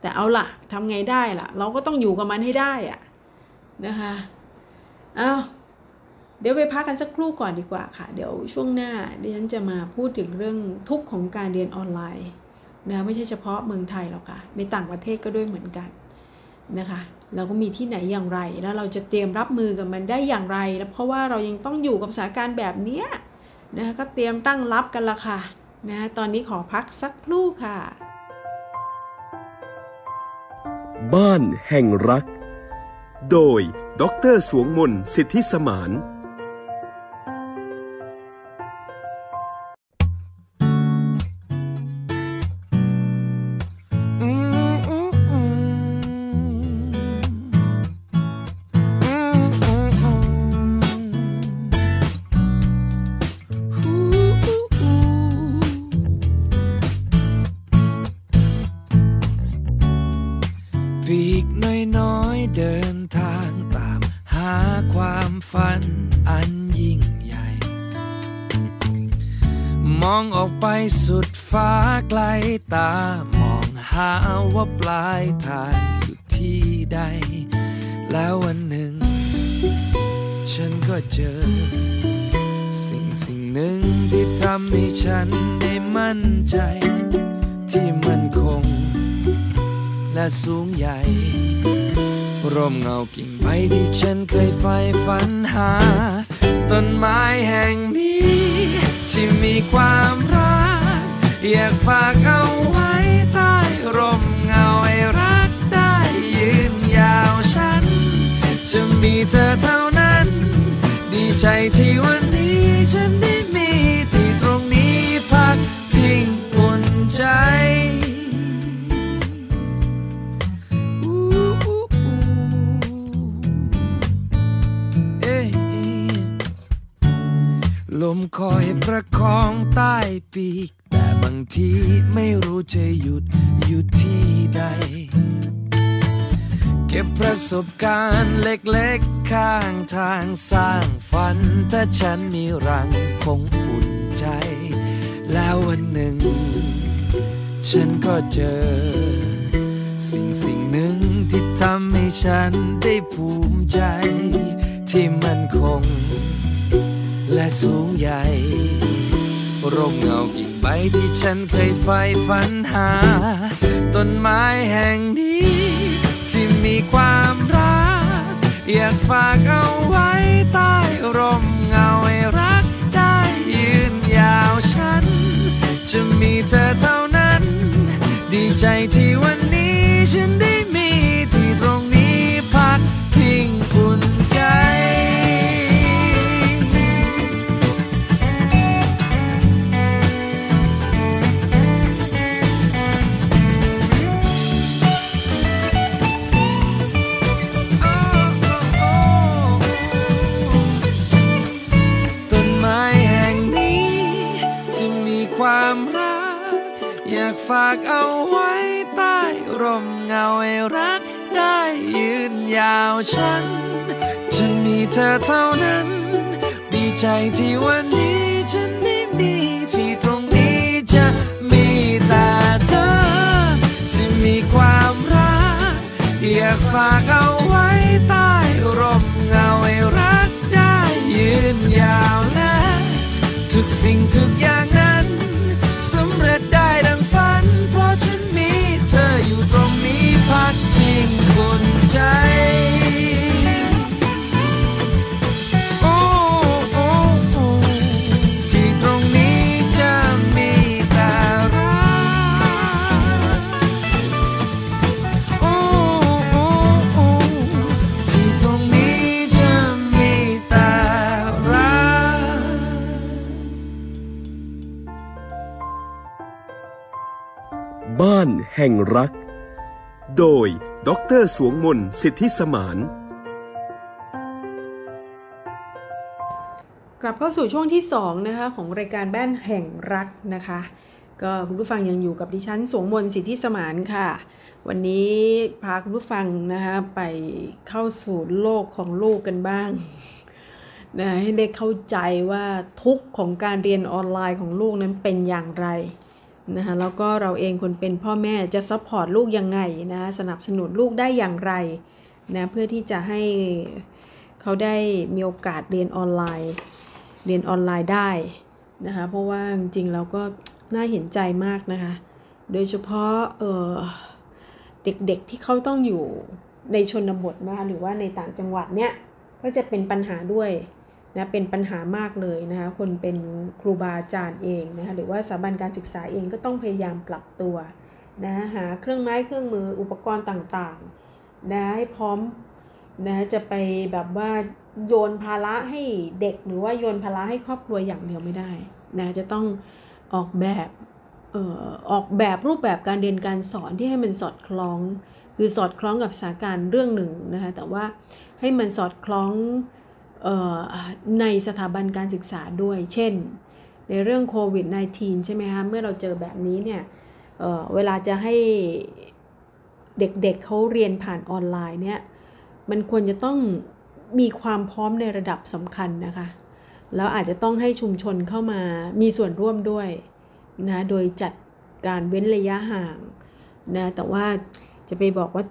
แต่เอาละทำไงได้ล่ะ เราก็ต้องอยู่กับมันให้ได้อะนะคะเอาเดี๋ยวไปพักกันสักครู่ก่อนดีกว่าค่ะ เดี๋ยวช่วงหน้าดิฉันจะมาพูดถึงเรื่องทุกข์ของการเรียนออนไลน์นะไม่ใช่เฉพาะเมืองไทยหรอกค่ะในต่างประเทศก็ด้วยเหมือนกัน นะคะ เราก็มีที่ไหนอย่างไร แล้วเราจะเตรียมรับมือกับมันได้อย่างไร แล้วเพราะว่าเรายังต้องอยู่กับสถานการณ์แบบนี้นะะก็เตรียมตั้งรับกันละค่ะนะตอนนี้ขอพักสักครู่ค่ะ บ้านแห่งรัก โดยดรสวงมนสิทธิสมาน และสูงใหญ่ ร่มเงากิ่งใบที่ฉันเคยใฝ่ฝันหา ต้นไม้แห่งนี้ ที่มีความรัก อยากฝากเอาไว้ใต้ร่มเงาให้รักได้ยืนยาวฉัน จะมีเธอเท่านั้น ดีใจที่วันนี้ฉันได้ คอยประคองใต้ปีก แต่บางทีไม่รู้จะหยุดอยู่ที่ใด เก็บประสบการณ์เล็กๆ ข้างทางสร้างฝัน ถ้าฉันมีรังคงอุ่นใจ แล้ววันหนึ่ง ฉันก็เจอ สิ่งสิ่งหนึ่งที่ทำให้ฉันได้ภูมิใจ ที่มันคง และสูงใหญ่ร่มเงากิ่งใบที่ฉันเคยใฝ่ฝันหา ต้นไม้แห่งนี้ ที่มีความรัก อยากฝากเอาไว้ใต้ร่มเงาให้รักได้ยืนยาวฉัน จะมีเธอเท่านั้น ดีใจที่วันนี้ฉันได้มี เธอเท่านั้น ดีใจที่วันนี้ฉันได้มีที่ตรงนี้จะมีแต่เธอที่มีความรักอยากฝากเอาไว้ใต้ร่มเงาให้รักได้ยืนยาวและทุกสิ่งทุกอย่าง แห่งรัก โดย ดรสวงมนสิทธิสมาน กลับเข้าสู่ช่วงที่2นะคะของรายการแบ้นแห่งรักนะคะ ก็คุณผู้ฟังยังอยู่กับดิฉันสวงมนสิทธิสมานค่ะ วันนี้พาคุณผู้ฟังนะคะไปเข้าสู่โลกของลูกกันบ้างนะให้ได้เข้าใจว่าทุกของการเรียนออนไลน์ของลูกนั้นเป็นอย่างไร นะคะแล้วก็เราเองคนเป็นพ่อแม่จะ support ลูกยังไงนะสนับสนุนลูกได้อย่างไรนะเพื่อที่จะให้เขาได้มีโอกาสเรียนออนไลน์ เรียนออนไลน์ได้นะคะเพราะว่าจริงๆเราก็น่าเห็นใจมากนะคะ โดยเฉพาะเเด็กๆที่เขาต้องอยู่ในชนบทนะคะหรือว่าในต่างจังหวัดเนี่ยก็จะเป็นปัญหาด้วย นะเป็นปัญหามากเลยนะคะคนเป็นครูบาอาจารย์เองนะคะหรือว่าสถาบันการศึกษาเองก็ต้องพยายามปรับตัวนะหาเครื่องไม้เครื่องมืออุปกรณ์ต่างๆนะให้พร้อมนะจะไปแบบว่าโยนภาระให้เด็กหรือว่าโยนภาระให้ครอบครัวอย่างเดียวไม่ได้นะจะต้องออกแบบออออกแบบรูปแบบการเรียนการสอนที่ให้มันสอดคล้อง คือสอดคล้องกับสถานการณ์เรื่องหนึ่งนะคะแต่ว่าให้มันสอดคล้อง ในสถาบันการศึกษาด้วย เช่น ในเรื่องโควิด -19 ใช่ไหมคะ เมื่อเราเจอแบบนี้เนี่ยเเวลาจะให้เด็กๆเเขาเรียนผ่านออนไลน์เนี่ย มันควรจะต้องมีความพร้อมในระดับสำคัญนะคะ แล้วอาจจะต้องให้ชุมชนเข้ามามีส่วนร่วมด้วยนะ โดยจัดการเว้นระยะห่างนะ แต่ว่าจะไปบอกว่า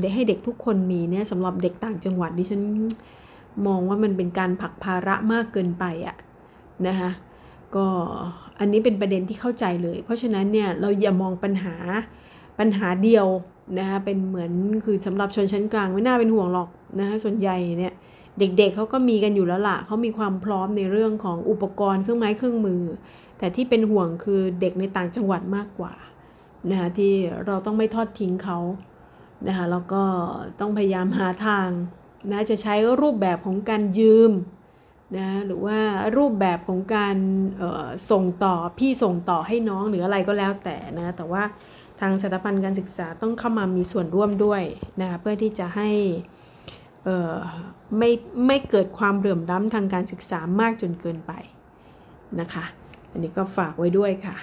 ได้ให้เด็กทุกคนมีเนี่ยสำหรับเด็กต่างจังหวัดดิฉัน มองว่ามันเป็นการผักภาระมากเกินไปอะนะคะก็อันนี้เป็นประเด็นที่เข้าใจเลย เพราะฉะนั้นเนี่ยเราอย่ามองปัญหาปัญหาเดียวนะคะเป็นเหมือนคือสำหรับชนชั้นกลางไม่น่าเป็นห่วงหรอกนะคะส่วนใหญ่เนี่ยเด็กๆเเขาก็มีกันอยู่แล้วละเขามีความพร้อมในเรื่องของอุปกรณ์เครื่องไม้เครื่องมือ แต่ที่เป็นห่วงคือเด็กในต่างจังหวัดมากกว่านะคะที่เราต้องไม่ทอดทิ้งเขานะคะแล้วก็ต้องพยายามหาทาง นะจะใช้รูปแบบของการยืมนะหรือว่ารูปแบบของการส่งต่อพี่ส่งต่อให้น้องหรืออะไรก็แล้วแต่นะแต่ว่าทางสถาบันการศึกษาต้องเข้ามามีส่วนร่วมด้วยนะคะเพื่อที่จะให้ไม่ไม่เกิดความเหลื่อมล้ำทางการศึกษามากจนเกินไปนะคะอันนี้ก็ฝากไว้ด้วยค่ะ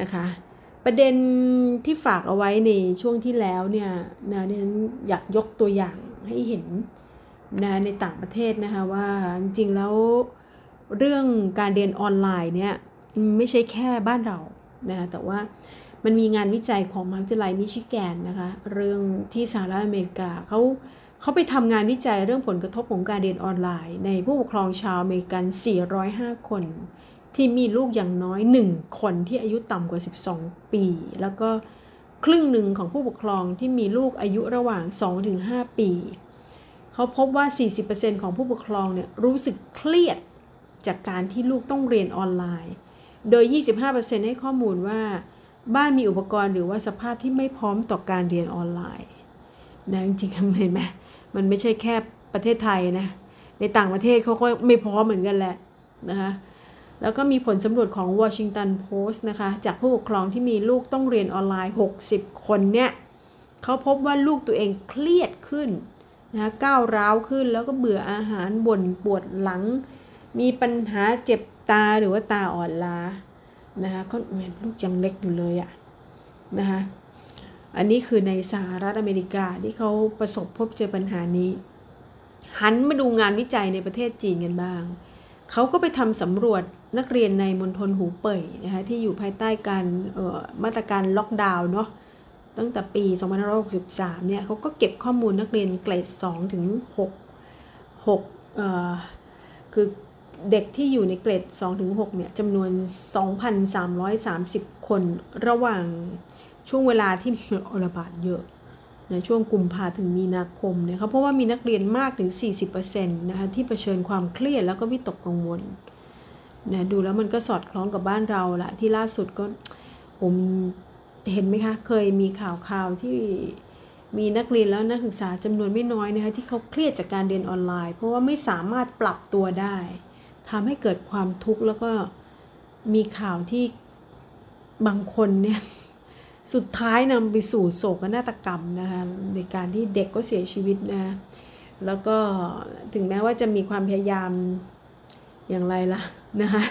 นะคะประเด็นที่ฝากเอาไว้ในช่วงที่แล้วเนี่ยนะดิฉันอยากยกตัวอย่างให้เห็น นะในต่างประเทศนะคะว่าจริงๆแล้วเรื่องการเรียนออนไลน์เนี่ยไม่ใช่แค่บ้านเรานะแต่ว่ามันมีงานวิจัยของมหาวิทยาลัยมิชิแกนนะคะเรื่องที่สหรัฐอเมริกาเขาเขาไปทำงานวิจัยเรื่องผลกระทบของการเรียนออนไลน์ ในผู้ปกครองชาวอเมริกัน 405 คน ที่มีลูกอย่างน้อย 1 คนที่อายุต่ำกว่า 12 ปี แล้วก็ครึ่งหนึ่งของผู้ปกครองที่มีลูกอายุระหว่าง 2-5 ปี เขาพบว่า 40%ของผู้ปกครองเนี่ยรู้สึกเครียดจากการที่ลูกต้องเรียนออนไลน์ โดย 25%ให้ข้อมูลว่า บ้านมีอุปกรณ์หรือว่าสภาพที่ไม่พร้อมต่อการเรียนออนไลน์นะจริงๆเห็นไหมมันไม่ใช่แค่ประเทศไทยนะในต่างประเทศเขาก็ไม่พร้อมเหมือนกันแหละนะคะแล้วก็มีผลสำรวจของ Washington Post นะคะ จากผู้ปกครองที่มีลูกต้องเรียนออนไลน์ 60 คนเนี่ยเขาพบว่าลูกตัวเองเครียดขึ้น นะก้าวร้าวขึ้นแล้วก็เบื่ออาหารบ่นปวดหลัง มีปัญหาเจ็บตาหรือว่าตาอ่อนล้านะคะก็เหมือนลูกยังเล็กอยู่เลยอะนะคะอันนี้คือในสหรัฐอเมริกาที่เขาประสบพบเจอปัญหานี้ หันมาดูงานวิจัยในประเทศจีนกันบ้าง เขาก็ไปทำสำรวจนักเรียนในมณฑลหูเป่ยนะคะที่อยู่ภายใต้การมาตรการล็อกดาวน์เนาะ ตั้งแต่ปี 2563 เนี่ยเขาก็เก็บข้อมูลนักเรียนเกรด 2 ถึง 6 6เอ่อคือเด็กที่อยู่ในเกรด 2 ถึง 6 เนี่ยจำนวน 2,330 คนระหว่างช่วงเวลาที่มีระบาดเยอะในช่วงกุมภาถึงมีนาคมเนี่ยเขาเพราะว่ามีนักเรียนมากถึง 40%นะคะที่เผชิญความเครียดแล้วก็วิตกกังวลนะดูแล้วมันก็สอดคล้องกับบ้านเราละที่ล่าสุดก็ผม เห็นไหมคะ เคยมีข่าวข่าวที่มีนักเรียนแล้วนักศึกษาจำนวนไม่น้อยนะคะที่เขาเครียดจากการเรียนออนไลน์ เพราะว่าไม่สามารถปรับตัวได้ทำให้เกิดความทุกข์แล้วก็มีข่าวที่บางคนเนี่ยสุดท้ายนำไปสู่โศกนาฏกรรมนะคะในการที่เด็กก็เสียชีวิตนะแล้วก็ถึงแม้ว่าจะมีความพยายามอย่างไรล่ะนะคะ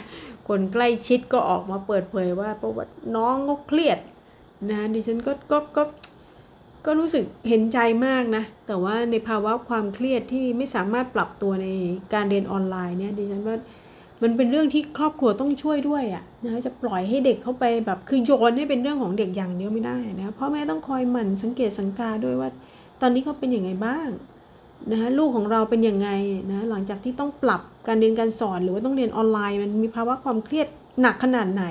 คนใกล้ชิดก็ออกมาเปิดเผยว่าประวัติน้องก็เครียด นะดิฉันก็ก็ก็ก็รู้สึกเห็นใจมากนะ แต่ว่าในภาวะความเครียดที่ไม่สามารถปรับตัวในการเรียนออนไลน์เนี่ยดิฉันว่ามันเป็นเรื่องที่ครอบครัวต้องช่วยด้วยอะนะจะปล่อยให้เด็กเข้าไปแบบคือโยนให้เป็นเรื่องของเด็กอย่างเดียวไม่ได้นะพ่อแม่ต้องคอยหมั่นสังเกตสังกาด้วยว่า ตอนนี้เขาเป็นยังไงบ้างนะลูกของเราเป็นยังไงนะหลังจากที่ต้องปรับการเรียนการสอนหรือว่าต้องเรียนออนไลน์ มันมีภาวะความเครียดหนักขนาดไหน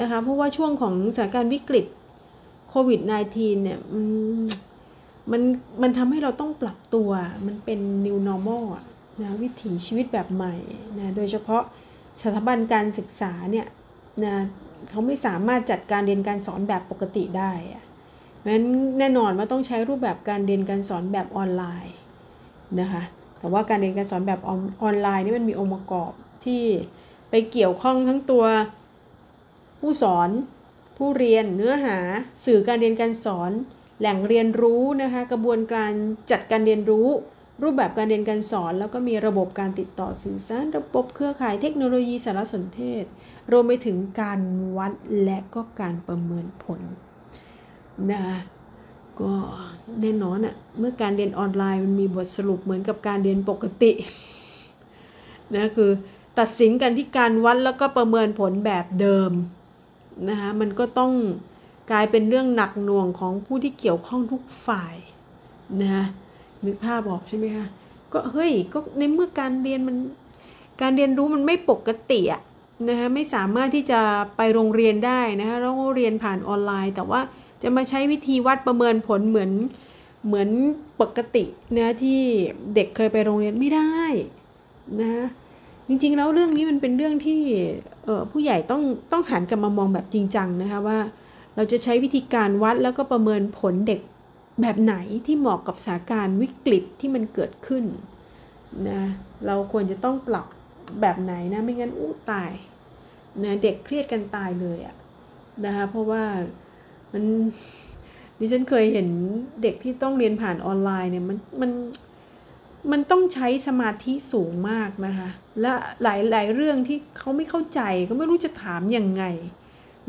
นะคะเพราะว่าช่วงของสถานการณ์วิกฤตโควิด -19 เนี่ยมันมันทำให้เราต้องปรับตัว มันเป็น new normal นะวิถีชีวิตแบบใหม่นะโดยเฉพาะสถาบันการศึกษาเนี่ยนะเขาไม่สามารถจัดการเรียนการสอนแบบปกติได้อะเพราะฉะนั้นแน่นอนว่าต้องใช้รูปแบบการเรียนการสอนแบบออนไลน์นะคะแต่ว่าการเรียนการสอนแบบออนไลน์นี่มันมีองค์ประกอบที่ไปเกี่ยวข้องทั้งตัว ผู้สอน ผู้เรียนเนื้อหา สื่อการเรียนการสอน แหล่งเรียนรู้นะคะ กระบวนการจัดการเรียนรู้ รูปแบบการเรียนการสอน แล้วก็มีระบบการติดต่อสื่อสาร ระบบเครือข่ายเทคโนโลยีสารสนเทศ รวมไปถึงการวัดและก็การประเมินผลนะคะก็แน่นอนอะเมื่อการเรียนออนไลน์มันมีบทสรุปเหมือนกับการเรียนปกตินะคือตัดสินกันที่การวัดแล้วก็ประเมินผลแบบเดิม นะคะมันก็ต้องกลายเป็นเรื่องหนักหน่วงของผู้ที่เกี่ยวข้องทุกฝ่ายนะคะนึกภาพบอกใช่ไหมคะก็เฮ้ยก็ในเมื่อการเรียนมันการเรียนรู้มันไม่ปกติอะนะคะไม่สามารถที่จะไปโรงเรียนได้นะคะเราเรียนผ่านออนไลน์ แต่ว่าจะมาใช้วิธีวัดประเมินผลเหมือนเหมือนปกตินะที่เด็กเคยไปโรงเรียนไม่ได้นะ จริงๆ แล้วเรื่องนี้มันเป็นเรื่องที่ผู้ใหญ่ต้องต้องหันกลับมามองแบบจริงจังนะคะว่า เราจะใช้วิธีการวัดแล้วก็ประเมินผลเด็กแบบไหนที่เหมาะกับสถานการณ์วิกฤตที่มันเกิดขึ้นนะเราควรจะต้องปรับแบบไหนนะไม่งั้นอู้ตายนะเด็กเครียดกันตายเลยอะนะคะเพราะว่ามันดิฉันเคยเห็นเด็กที่ต้องเรียนผ่านออนไลน์เนี่ยมันมัน มันต้องใช้สมาธิสูงมากนะคะ และหลายหลายเรื่องที่เขาไม่เข้าใจก็ไม่รู้จะถามยังไง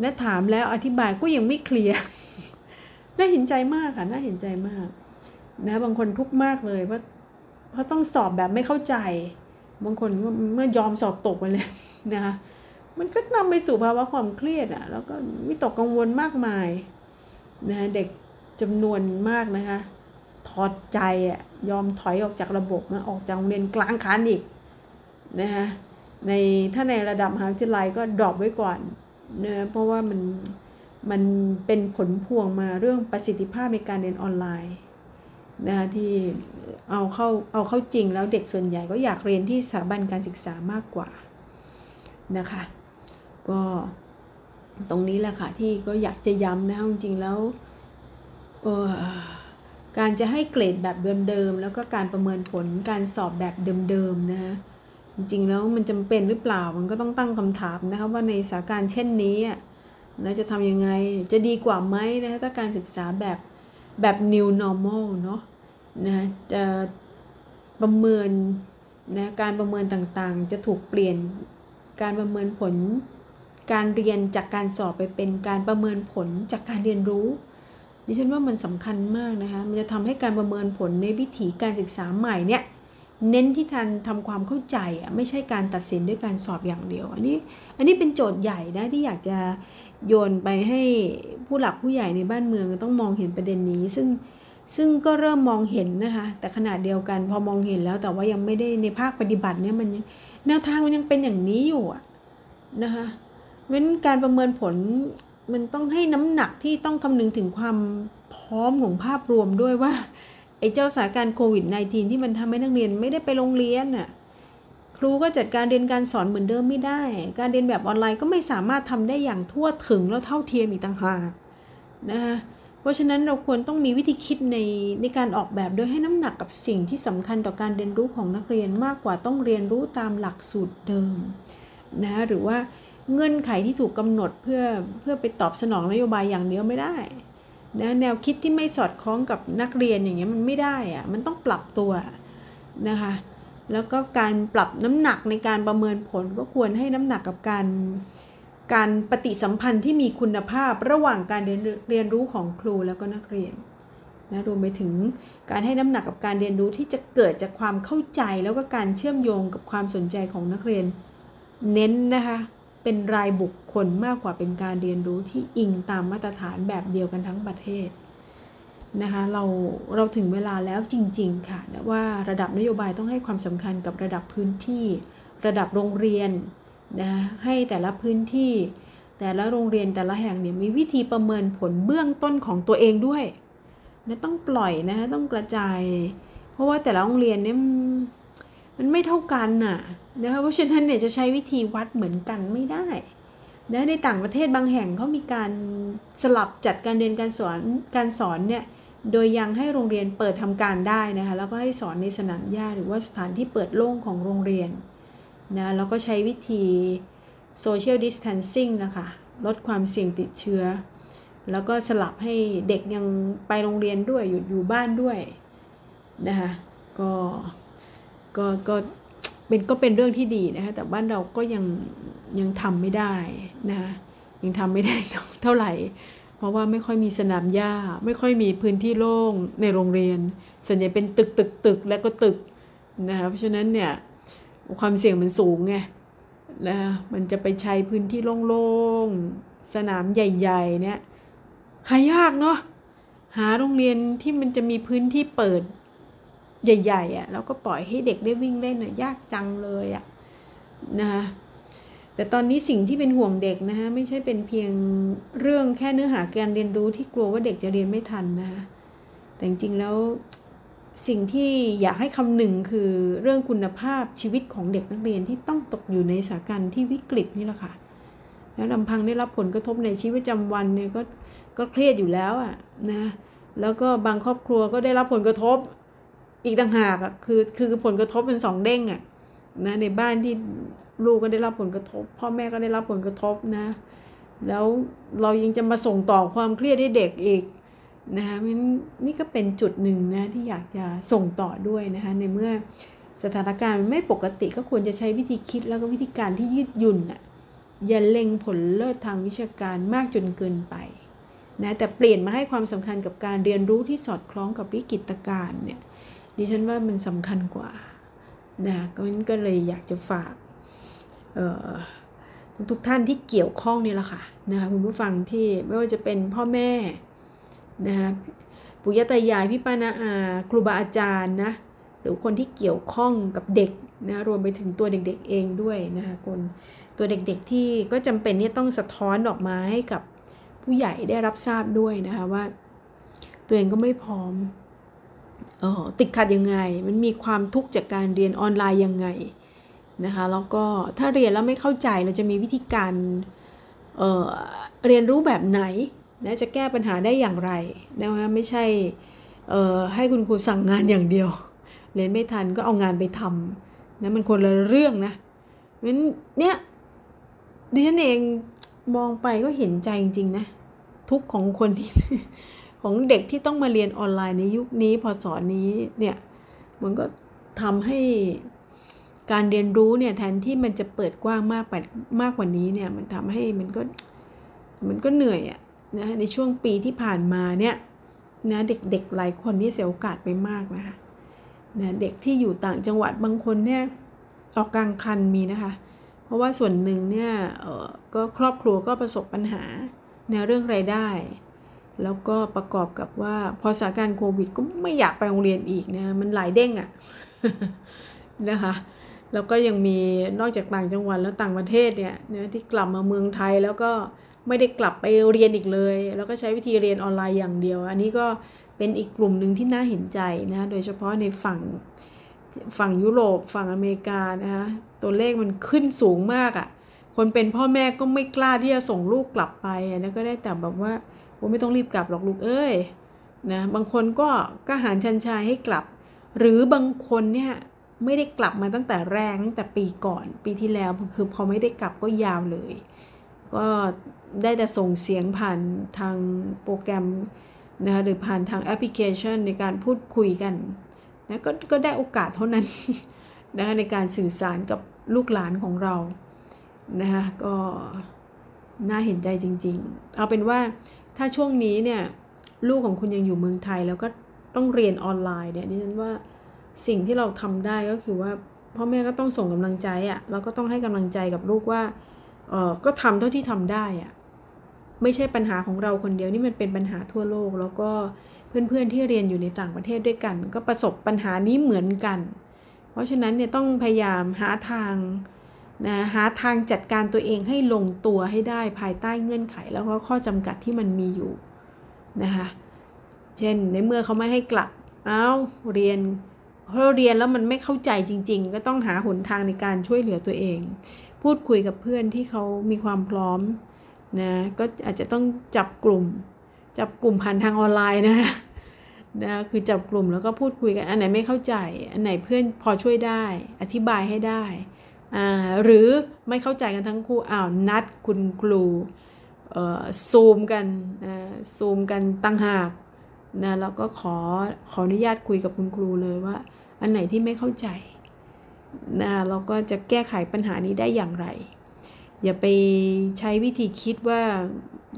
นะถามแล้วอธิบายก็ยังไม่เคลียร์ น่าเห็นใจมากค่ะ น่าเห็นใจมาก นะ บางคนทุกข์มากเลยเพราะเพราะต้องสอบแบบไม่เข้าใจ บางคนเมื่อยอมสอบตกไปเลยนะคะมันก็นำไปสู่ภาวะความเครียดอะ แล้วก็วิตกกังวลมากมายนะเด็กจำนวนมากนะคะ ถอดใจอะยอมถอยออกจากระบบนะออกจากโรงเรียนกลางคันอีกนะคะในถ้าในระดับมหาวิทยาลัยก็ดรอปไว้ก่อนนะเพราะว่ามันมันเป็นผลพวงมาเรื่องประสิทธิภาพในการเรียนออนไลน์นะคะที่เอาเข้าเอาเข้าจริงแล้วเด็กส่วนใหญ่ก็อยากเรียนที่สถาบันการศึกษามากกว่านะคะก็ตรงนี้แหละค่ะที่ก็อยากจะย้ำนะจริงๆแล้วเออ การจะให้เกรดแบบเดิมๆแล้วก็การประเมินผลการสอบแบบเดิมๆนะคะจริงๆแล้วมันจำเป็นหรือเปล่ามันก็ต้องตั้งคำถามนะคะว่าในสถานการณ์เช่นนี้นะจะทำยังไงจะดีกว่าไหมนะถ้าการศึกษาแบบแบบ new normal เนาะนะจะประเมินนะการประเมินต่างๆ จะถูกเปลี่ยนการประเมินผล การเรียนจากการสอบไปเป็นการประเมินผลจากการเรียนรู้ ดิฉันว่ามันสำคัญมากนะคะ มันจะทำให้การประเมินผลในวิถีการศึกษาใหม่เนี่ยเน้นที่ทันทำความเข้าใจอะไม่ใช่การตัดสินด้วยการสอบอย่างเดียว อันนี้อันนี้เป็นโจทย์ใหญ่นะที่อยากจะโยนไปให้ผู้หลักผู้ใหญ่ในบ้านเมืองต้องมองเห็นประเด็นนี้ ซึ่งซึ่งก็เริ่มมองเห็นนะคะ แต่ขนาดเดียวกันพอมองเห็นแล้วแต่ว่ายังไม่ได้ในภาคปฏิบัติเนี่ยมันยังแนวทางมันยังเป็นอย่างนี้อยู่ะนะคะเพราะการประเมินผล มันต้องให้น้ำหนักที่ต้องคำนึงถึงความพร้อมของภาพรวมด้วยว่าไอ้เจ้าสถานการณ์โควิด -19 ที่มันทำให้นักเรียนไม่ได้ไปโรงเรียนน่ะครูก็จัดการเรียนการสอนเหมือนเดิมไม่ได้ การเรียนแบบออนไลน์ก็ไม่สามารถทำได้อย่างทั่วถึงแล้วเท่าเทียมอีกต่างหากนะคะเพราะฉะนั้นเราควรต้องมีวิธีคิดในในการออกแบบโดยให้น้ำหนักกับสิ่งที่สำคัญต่อการเรียนรู้ของนักเรียนมากกว่าต้องเรียนรู้ตามหลักสูตรเดิมนะหรือว่า เงื่อนไขที่ถูกกำหนดเพื่อเพื่อไปตอบสนองนโยบายอย่างเดียวไม่ได้นะแนวคิดที่ไม่สอดคล้องกับนักเรียนอย่างเงี้ยมันไม่ได้อะมันต้องปรับตัวนะคะแล้วก็การปรับน้ำหนักในการประเมินผลก็ควรให้น้ำหนักกับการการปฏิสัมพันธ์ที่มีคุณภาพระหว่างการเรียนเรียนรู้ของครูแล้วก็นักเรียนนะรวมไปถึงการให้น้ำหนักกับการเรียนรู้ที่จะเกิดจากความเข้าใจแล้วก็การเชื่อมโยงกับความสนใจของนักเรียน เน้นนะคะ เป็นรายบุคคลมากกว่าเป็นการเรียนรู้ที่อิงตามมาตรฐานแบบเดียวกันทั้งประเทศนะคะเราเราถึงเวลาแล้วจริง ๆ ค่ะว่าระดับนโยบายต้องให้ความสำคัญกับระดับพื้นที่ ระดับโรงเรียนนะให้แต่ละพื้นที่ แต่ละโรงเรียนแต่ละแห่งเนี่ยมีวิธีประเมินผลเบื้องต้นของตัวเองด้วยนะต้องปล่อยนะคะต้องกระจาย เพราะว่าแต่ละโรงเรียนเนี่ยมันไม่เท่ากันน่ะ นะคะเพราะฉะนั้นเนี่ยจะใช้วิธีวัดเหมือนกันไม่ได้นะในต่างประเทศบางแห่งเขามีการสลับจัดการเรียนการสอนการสอนเนี่ยโดยยังให้โรงเรียนเปิดทำการได้นะคะแล้วก็ให้สอนในสนามหญ้าหรือว่าสถานที่เปิดโล่งของโรงเรียนนะแล้วก็ใช้วิธี social distancing นะคะลดความเสี่ยงติดเชื้อ แล้วก็สลับให้เด็กยังไปโรงเรียนด้วยหยุดอยู่บ้านด้วยนะคะก็ก็ก็ เป็นก็เป็นเรื่องที่ดีนะคะแต่บ้านเราก็ยังยังทำไม่ได้นะคะยังทำไม่ได้เท่าไหร่ เพราะว่าไม่ค่อยมีสนามหญ้า ไม่ค่อยมีพื้นที่โล่งในโรงเรียน ส่วนใหญ่เป็นตึกตึกตึกและก็ตึกนะคะเพราะฉะนั้นเนี่ยความเสี่ยงมันสูงไงนะมันจะไปใช้พื้นที่โล่งๆสนามใหญ่ๆเนี่ยหายากเนาะหาโรงเรียนที่มันจะมีพื้นที่เปิด ใหญ่ๆอะ่ะแล้วก็ปล่อยให้เด็กได้วิ่งเล่นน่ะยากจังเลยอะ่ะนะคะแต่ตอนนี้สิ่งที่เป็นห่วงเด็กนะคะไม่ใช่เป็นเพียงเรื่องแค่เนื้อหาการเรียนรู้ที่กลัวว่าเด็กจะเรียนไม่ทันนะคะแต่จริงๆแล้วสิ่งที่อยากให้คำหนึ่งคือเรื่องคุณภาพชีวิตของเด็กนักเรียนที่ต้องตกอยู่ในสถานการณ์ที่วิกฤตนี่แหละค่ะแล้วลำพังได้รับผลกระทบในชีวิตประจำวันเนี่ยก็ก็เครียดอยู่แล้วอะนะแล้วก็บางครอบครัวก็ได้รับผลกระทบ อีกต่างหากอะคือคือผลกระทบเป็นสองเด้งอะนะในบ้านที่ลูกก็ได้รับผลกระทบ พ่อแม่ก็ได้รับผลกระทบนะ แล้วเรายังจะมาส่งต่อความเครียดให้เด็กอีกนะคะนี่ก็เป็นจุดหนึ่งนะที่อยากจะส่งต่อด้วยนะคะในเมื่อสถานการณ์ไม่ปกติก็ควรจะใช้วิธีคิดแล้วก็วิธีการที่ยืดหยุ่นอะอย่าเล็งผลเลิศทางวิชาการมากจนเกินไปนะแต่เปลี่ยนมาให้ความสำคัญกับการเรียนรู้ที่สอดคล้องกับวิกฤตการณ์เนี่ย ดิฉันว่ามันสำคัญกว่านะก็ก็เลยอยากจะฝากทุกท่านที่เกี่ยวข้องนี่แหละค่ะนะคะคุณผู้ฟังที่ไม่ว่าจะเป็นพ่อแม่นะคะปุยตายายพี่ป้านาอาครูบาอาจารย์นะหรือคนที่เกี่ยวข้องกับเด็กนะรวมไปถึงตัวเด็กๆเองด้วยนะคะคนตัวเด็กๆที่ก็จำเป็นที่ต้องสะท้อนออกมาให้กับผู้ใหญ่ได้รับทราบด้วยนะคะว่า ตัวเองก็ไม่พร้อม ติดขัดยังไง มันมีความทุกข์จากการเรียนออนไลน์ยังไงนะคะแล้วก็ถ้าเรียนแล้วไม่เข้าใจเราจะมีวิธีการเเรียนรู้แบบไหนนะจะแก้ปัญหาได้อย่างไรนะคะไม่ใช่ให้คุณครูสั่งงานอย่างเดียว เรียนไม่ทันก็เอางานไปทำนะมันคนละเรื่องนะมันเนี้ยดิฉันเองมองไปก็เห็นใจจริงๆนะทุกของคนที่ ของเด็กที่ต้องมาเรียนออนไลน์ในยุคนี้พอสอนนี้เนี่ยมันก็ทำให้การเรียนรู้เนี่ยแทนที่มันจะเปิดกว้างมากมากกว่านี้เนี่ยมันทำให้มันก็มันก็เหนื่อยอะนะในช่วงปีที่ผ่านมาเนี่ยนะเด็กๆหลายคนนี่เสียโอกาสไปมากนะคะนะเด็กที่อยู่ต่างจังหวัดบางคนเนี่ยออกกลางคันมีนะคะ เพราะว่าส่วนหนึ่งเนี่ยก็ครอบครัวก็ประสบปัญหาในเรื่องไรายได้ แล้วก็ประกอบกับว่าพอสถานการณ์โควิดก็ไม่อยากไปโรงเรียนอีกนะมันหลายเด้งอะ่ะนะคะแล้วก็ยังมีนอกจากต่างจังหวัดแล้วต่างประเทศเนี่ยนะที่กลับมาเมืองไทยแล้วก็ไม่ได้กลับไปเรียนอีกเลย แล้วก็ใช้วิธีเรียนออนไลน์อย่างเดียว อันนี้ก็เป็นอีกกลุ่มหนึ่งที่น่าเห็นใจนะโดยเฉพาะในฝั่งฝั่งยุโรปฝั่งอเมริกานะคะตัวเลขมันขึ้นสูงมากอะ่ะคนเป็นพ่อแม่ก็ไม่กล้าที่จะส่งลูกกลับไปนะก็ได้แต่แบบว่า ว่าไม่ต้องรีบกลับหรอกลูกเอ้ยนะบางคนก็กล้าหาญชันชายให้กลับ หรือบางคนเนี่ยไม่ได้กลับมาตั้งแต่แรกตั้งแต่ปีก่อนปีที่แล้วคือพอไม่ได้กลับก็ยาวเลย ก็ได้แต่ส่งเสียงผ่านทางโปรแกรมนะคะหรือผ่านทางแอปพลิเคชันในการพูดคุยกันนะก็ก็ได้โอกาสเท่านั้นนะคะในการสื่อสารกับลูกหลานของเรานะคะก็น่าเห็นใจจริง ๆ เอาเป็นว่า ถ้าช่วงนี้เนี่ยลูกของคุณยังอยู่เมืองไทยแล้วก็ต้องเรียนออนไลน์เนี่ยดิฉันว่าสิ่งที่เราทำได้ก็คือว่าพ่อแม่ก็ต้องส่งกำลังใจอะ่ะเราก็ต้องให้กำลังใจกับลูกว่าเออก็ทำเท่าที่ทำได้อะ่ะไม่ใช่ปัญหาของเราคนเดียวนี่มันเป็นปัญหาทั่วโลก แล้วก็เพื่อนๆที่เรียนอยู่ในต่างประเทศด้วยกัน ก็ประสบปัญหานี้เหมือนกัน เพราะฉะนั้นเนี่ยต้องพยายามหาทาง นะหาทางจัดการตัวเองให้ลงตัวให้ได้ภายใต้เงื่อนไขแล้วก็ข้อจำกัดที่มันมีอยู่นะคะเช่นในเมื่อเขาไม่ให้กลับเอา้าเรียนเพราะเรียนแล้วมันไม่เข้าใจจริง ๆ ก็ต้องหาหนทางในการช่วยเหลือตัวเอง พูดคุยกับเพื่อนที่เขามีความพร้อมนะก็อาจจะต้องจับกลุ่ม จับกลุ่มผ่านทางออนไลน์นะนะคือจับกลุ่มแล้วก็พูดคุยกันอันไหนไม่เข้าใจ อันไหนเพื่อนพอช่วยได้ อธิบายให้ได้ หรือไม่เข้าใจกันทั้งคู่อ้าวนัดคุณครูซูมกันซูมกันตั้งหากนะแล้วก็ขอขออนุญาตคุยกับคุณครูเลยว่า อันไหนที่ไม่เข้าใจนะเราก็จะแก้ไขปัญหานี้ได้อย่างไร อย่าไปใช้วิธีคิดว่า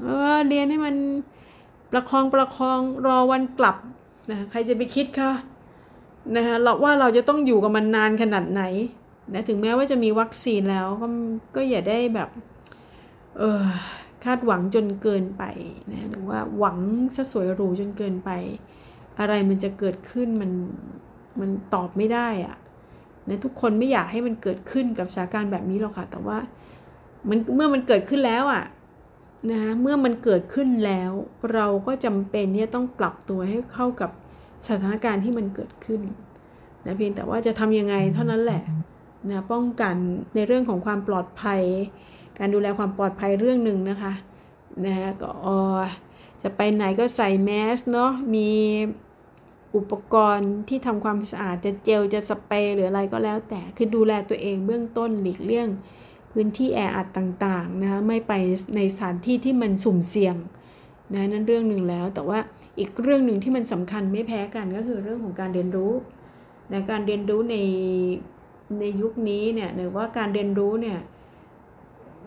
เออเรียนให้มันประคองประคองรอวันกลับนะใครจะไปคิดคะนะคะเราว่าเราจะต้องอยู่กับมันนานขนาดไหน นะถึงแม้ว่าจะมีวัคซีนแล้วก็ก็อย่าได้แบบเออคาดหวังจนเกินไปนะหรือว่าหวังซะสวยหรูจนเกินไป อะไรมันจะเกิดขึ้นมันมันตอบไม่ได้อะนะทุกคนไม่อยากให้มันเกิดขึ้นกับสถานการณ์แบบนี้หรอกค่ะ แต่ว่ามันเมื่อมันเกิดขึ้นแล้วอะ่ะนะเมื่อมันเกิดขึ้นแล้ว เราก็จำเป็นที่ต้องปรับตัวให้เข้ากับสถานการณ์ที่มันเกิดขึ้นนะเพียงแต่ว่าจะทำยังไงเท่านั้นแหละ นะป้องกันในเรื่องของความปลอดภัย การดูแลความปลอดภัยเรื่องหนึ่งนะคะนะก็จะไปไหนก็ใส่แมสเนาะมีอุปกรณ์ที่ทำความสะอาดจะเจลจะสเปรย์หรืออะไรก็แล้ว แต่คือดูแลตัวเองเบื้องต้นหลีกเลี่ยง พื้นที่แออัดต่างๆนะคะไม่ไปในสถานที่ที่มันสุ่มเสี่ยงนะนั่นเรื่องหนึ่งแล้ว แต่ว่าอีกเรื่องหนึ่งที่มันสำคัญไม่แพ้กันก็คือเรื่องของการเรียนรู้นะการเรียนรู้ใน ในยุคนี้เนี่ยหรือว่าการเรียนรู้เนี่ย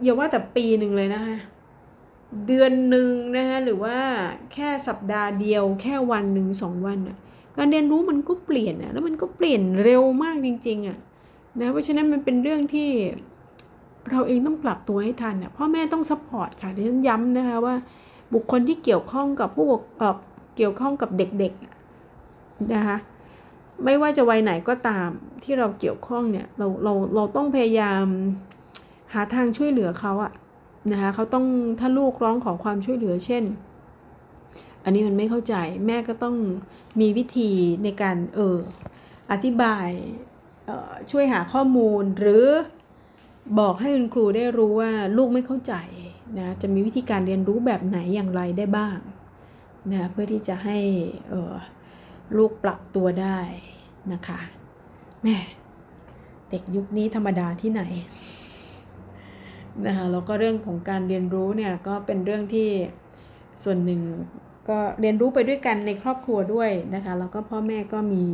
อย่าว่าแต่ปีหนึ่งเลยนะคะเดือนหนึ่งนะคะหรือว่าแค่สัปดาห์เดียวแค่วันหนึ่งสองวันอะการเรียนรู้มันก็เปลี่ยนอะแล้วมันก็เปลี่ยนเร็วมากจริงๆอะนะเพราะฉะนั้นมันเป็นเรื่องที่เราเองต้องปรับตัวให้ทันอะพ่อแม่ต้อง support ค่ะดิฉันย้ำนะคะว่าบุคคลที่เกี่ยวข้องกับผู้เกี่ยวข้องกับเด็กๆนะคะ ไม่ว่าจะวัยไหนก็ตามที่เราเกี่ยวข้องเนี่ยเราเราเราต้องพยายามหาทางช่วยเหลือเขาอะนะคะเขาต้องถ้าลูกร้องขอความช่วยเหลือเช่น อันนี้มันไม่เข้าใจแม่ก็ต้องมีวิธีในการเอออธิบายช่วยหาข้อมูลหรือบอกให้คุณครูได้รู้ว่าลูกไม่เข้าใจนะจะมีวิธีการเรียนรู้แบบไหนอย่างไรได้บ้างนะเพื่อที่จะให้เออ ลูกปรับตัวได้นะคะแม่เด็กยุคนี้ธรรมดาที่ไหนนะคะแล้วก็เรื่องของการเรียนรู้เนี่ยก็เป็นเรื่องที่ส่วนหนึ่งก็เรียนรู้ไปด้วยกันในครอบครัวด้วยนะคะแล้วก็พ่อแม่ก็มี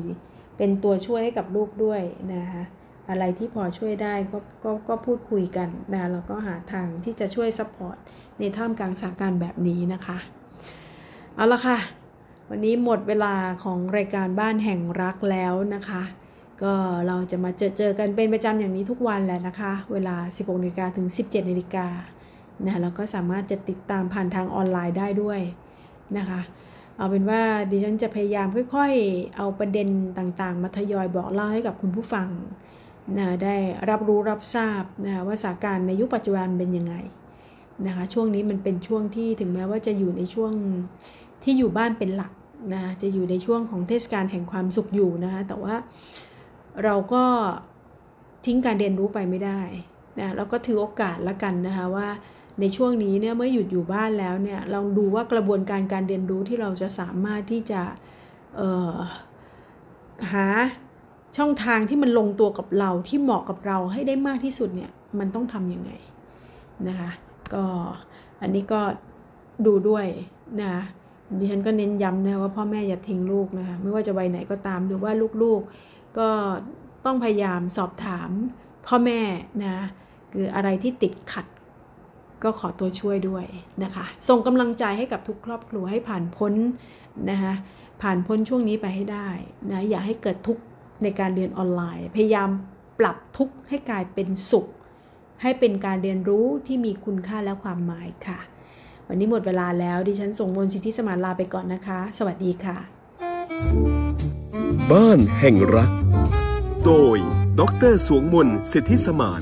เป็นตัวช่วยให้กับลูกด้วยนะคะอะไรที่พอช่วยได้ก็ก็ก็พูดคุยกันนะแล้วก็หาทางที่จะช่วย supportในท่ามกลางสถานการณ์แบบนี้นะคะ เอาละค่ะ วันนี้หมดเวลาของรายการบ้านแห่งรักแล้วนะคะ ก็เราจะมาเจอเจอกันเป็นประจำอย่างนี้ทุกวันแหละนะคะ เวลา 16นาฬิกาถึง 17นาฬิกานะแล้วก็สามารถจะติดตามผ่านทางออนไลน์ได้ด้วยนะคะ เอาเป็นว่าดิฉันจะพยายามค่อยๆ เอาประเด็นต่างๆ มาทยอยบอกเล่าให้กับคุณผู้ฟังนะได้รับรู้รับทราบนะว่าสถานการณ์ในยุคปัจจุบันเป็นยังไงนะคะช่วงนี้มันเป็นช่วงที่ถึงแม้ว่าจะอยู่ในช่วงที่อยู่บ้านเป็นหลัก นะจะอยู่ในช่วงของเทศกาลแห่งความสุขอยู่นะคะแต่ว่าเราก็ทิ้งการเรียนรู้ไปไม่ได้นะแล้วก็ถือโอกาสละกันนะคะว่าในช่วงนี้เนี่ยเมื่อหยุดอยู่บ้านแล้วเนี่ยเราดูว่ากระบวนการการเรียนรู้ที่เราจะสามารถที่จะหาช่องทางที่มันลงตัวกับเราที่เหมาะกับเราให้ได้มากที่สุดเนี่ยมันต้องทำยังไงนะคะก็อันนี้ก็ดูด้วยนะ ดิฉันก็เน้นย้ำนะว่าพ่อแม่อย่าทิ้งลูกนะคะไม่ว่าจะวัยไหนก็ตามหรือว่าลูกๆก็ต้องพยายามสอบถามพ่อแม่นะคืออะไรที่ติดขัดก็ขอตัวช่วยด้วยนะคะส่งกำลังใจให้กับทุกครอบครัวให้ผ่านพ้นนะคะผ่านพ้นช่วงนี้ไปให้ได้นะอย่าให้เกิดทุกข์ในการเรียนออนไลน์ พยายามปรับทุกข์ให้กลายเป็นสุข ให้เป็นการเรียนรู้ที่มีคุณค่าและความหมายค่ะ วันนี้หมดเวลาแล้วดิฉันส่งมนสิทธิสมานลาไปก่อนนะคะ สวัสดีค่ะ บ้านแห่งรัก โดย ดรสวงมนสิทธิสมาน